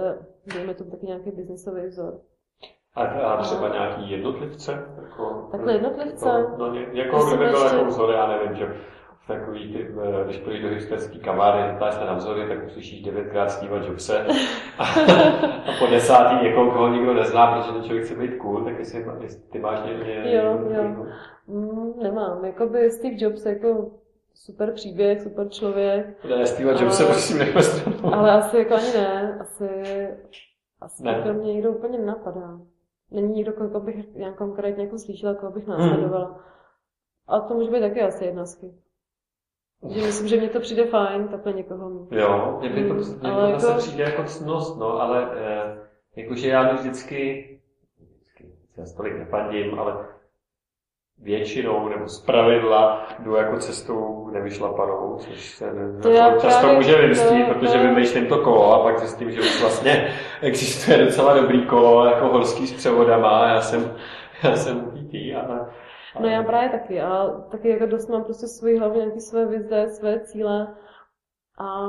dejme tomu taky nějaký biznisový vzor. A, a třeba nějaký jednotlivce? Jako, Takhle jednotlivce? Jako, no, ně, někoho, To kdo by byl ještě- jako vzor, já nevím, že takový, ty, eh, když půjdeš do hipsterský kavárny, zeptáš se na vzory, tak uslyšíš devětkrát Steve Jobse a, a po desátý někoho, koho nikdo nezná, protože ten člověk chce být cool, tak jestli, jestli ty máš ně, ně, Jo, jo. Mm, nemám. Jakoby Steve Jobs jako super příběh, super člověk, Ne, Steve Jobse prosím nechme stranou. ale asi jako ani ne. Asi, asi Ne. ne. mě někdo úplně nenapadá. Není nikdo, koho bych nějak konkrétně jako slyšela, koho bych následovala. A to může být taky asi jedna z chyb. Že myslím, že mě to přijde fajn, takhle někoho mít. Jo, mě by to, mě to ale zase jako- přijde jako ctnost, no, ale eh, jakože já vždycky, vždycky, já tolik nefandím, ale většinou nebo z pravidla jdu jako cestou nevyšlapanou, což se To já jako často právě- může vymstít, to- protože to- vymýšlím to kolo a pak zjistím, že už vlastně existuje docela dobrý kolo, jako horský s převodama a já jsem, já jsem upítý, ale... No já právě taky, a taky jako dost mám prostě svoji hlavě nějaké své vize, své cíle a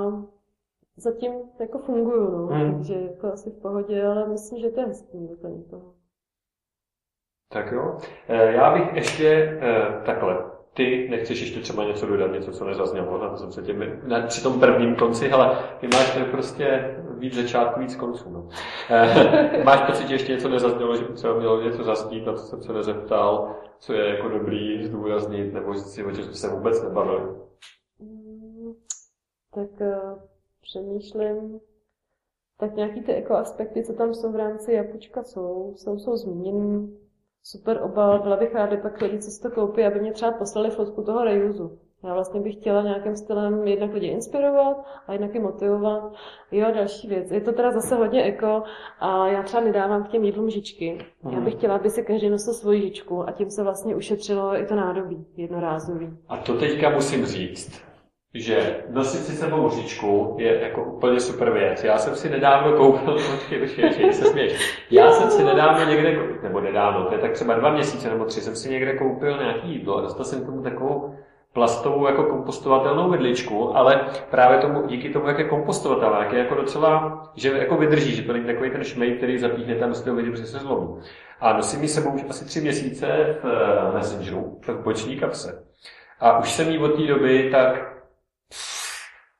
zatím jako funguju, no, Hmm. takže jako asi v pohodě, ale myslím, že to je hezký doplnit toho. Tak jo. Eh, Já bych ještě eh, takhle. Ty nechceš ještě třeba něco dodat, něco, co nezaznělo, na to jsem se tě na, při tom prvním konci, ale ty máš tady prostě víc začátku, víc konců. No. Eh, máš pocit, že ještě něco nezaznělo, že by třeba mělo něco zaznít, na co jsem se nezeptal, co je jako dobrý zdůraznit, nebo si o jsme se vůbec nebavili. Mm, Tak uh, přemýšlím, tak nějaký ty ekoaspekty, co tam jsou v rámci japučka jsou, jsou, jsou zmíněný. Super obal, byla bych ráda, pak lidi, co si to koupí, aby mě třeba poslali fotku toho reuzu. Já vlastně bych chtěla nějakým stylem jednak lidi inspirovat a jednak je motivovat. Jo, další věc. Je to teda zase hodně eko a já třeba nedávám k těm jídlům žičky. Já bych chtěla, aby si každý nosil svoji žičku a tím se vlastně ušetřilo i to nádobí jednorázový. A to teďka musím říct, že nosit si sebou říčku je jako úplně super věc. Já jsem si nedávno koupil, počkej, počkej, počkej, se směš. Já jsem si nedávno někde, nebo nedávno, to je tak třeba dva měsíce nebo tři, jsem si někde koupil nějaký jídlo a dostal jsem k tomu takovou plastovou jako kompostovatelnou vidličku, ale právě tomu, díky tomu, jak je kompostovatelná, jak je jako docela, že jako vydrží, že to není takový ten šmej, který zapíchne tam z toho vidí, protože se zlomí. A nosím ji sebou už asi tři měsíce v eh, Messengeru, v boční kapse. A už jsem ji od té doby tak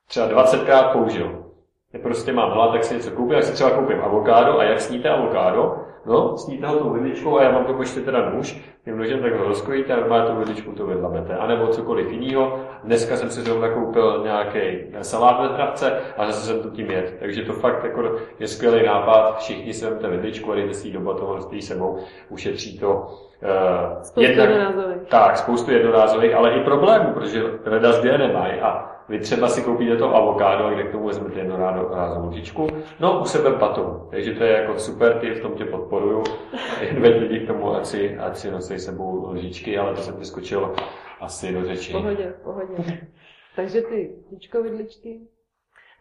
třeba 20krát použil. Já prostě mám hlad, tak si něco koupím, jak si třeba koupím avokádo a jak sníte avokádo, no, sníte ho tou vidličkou a já mám to ještě teda nůž, tím nožem tak ho rozkrojíte a normálně tou vidličkou to vydlamete, anebo cokoliv jiného. Dneska jsem si zrovna koupil nějaký salát ve zdravce a zase jsem to tím jet. Takže to fakt jako je skvělý nápad, všichni si vemte vidličku a dejte si ji do s sebou, ušetří to uh, Spoustu jednorázových. tak, spoustu jednorázových, ale i problémů, protože rada zdě nemají a vy třeba si koupíte to avokádo a kde k tomu vezmete jednorázovou lžičku, no u sebe batohu. Takže to je jako super, ty v tom tě podporuju. Jen veď lidi k tomu, ať si, ať si nosí sebou lžičky, ale to jsem vyskočil asi do řeči. Pohodě, pohodě. Takže ty vidličky.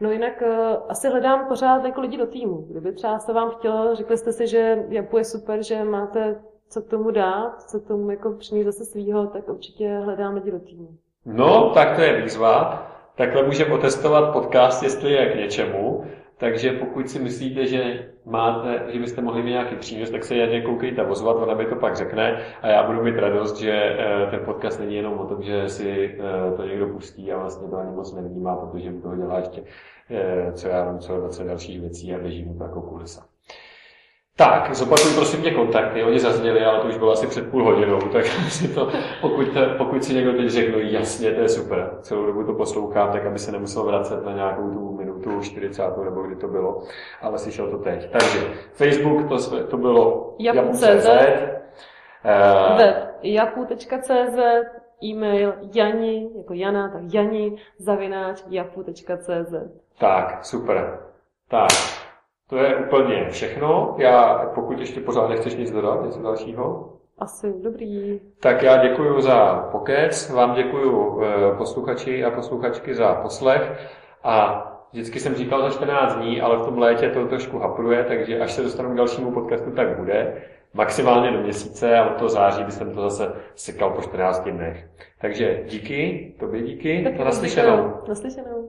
No jinak uh, asi hledám pořád jako lidi do týmu. Kdyby třeba se vám chtělo, řekli jste si, že Japu je super, že máte co k tomu dát, co k tomu jako přinést zase svýho, tak určitě hledám lidi do týmu. No, tak to je výzva. Takhle můžeme otestovat podcast, jestli je k něčemu. Takže pokud si myslíte, že máte, že byste mohli mít nějaký přínos, tak se jedně koukejte ozvat, ona mi to pak řekne a já budu mít radost, že eh, ten podcast není jenom o tom, že si eh, to někdo pustí a vlastně to ani moc nevnímá, protože u toho dělá ještě, eh, co já vím, co 20 dalších věcí a běží mu to jako kulisa. Tak, zopakuj prosím tě kontakty, oni zazněli, ale to už bylo asi před půl hodinou, tak si to, pokud, pokud si někdo teď řekl, jasně, to je super, celou dobu to poslouchám, tak aby se nemusel vracet na nějakou tu minutu 40. nebo kdy to bylo, ale slyšel to teď. Takže Facebook, to, jsme, to bylo Japu.cz, Eh, web japu.cz, e-mail jani, jako Jana, tak jani, zavináč japu.cz. Tak, super. Tak, to je úplně všechno. Já, pokud ještě pořád nechceš nic dodat, něco dalšího? Asi dobrý. Tak já děkuji za pokec, vám děkuji posluchači a posluchačky za poslech a vždycky jsem říkal za 14 dní, ale v tom létě to trošku hapruje, takže až se dostanu k dalšímu podcastu, tak bude. Maximálně do měsíce a od toho září bych jsem to zase sekal po 14 dnech. Takže díky, tobě díky, Tak a naslyšenou. Naslyšenou.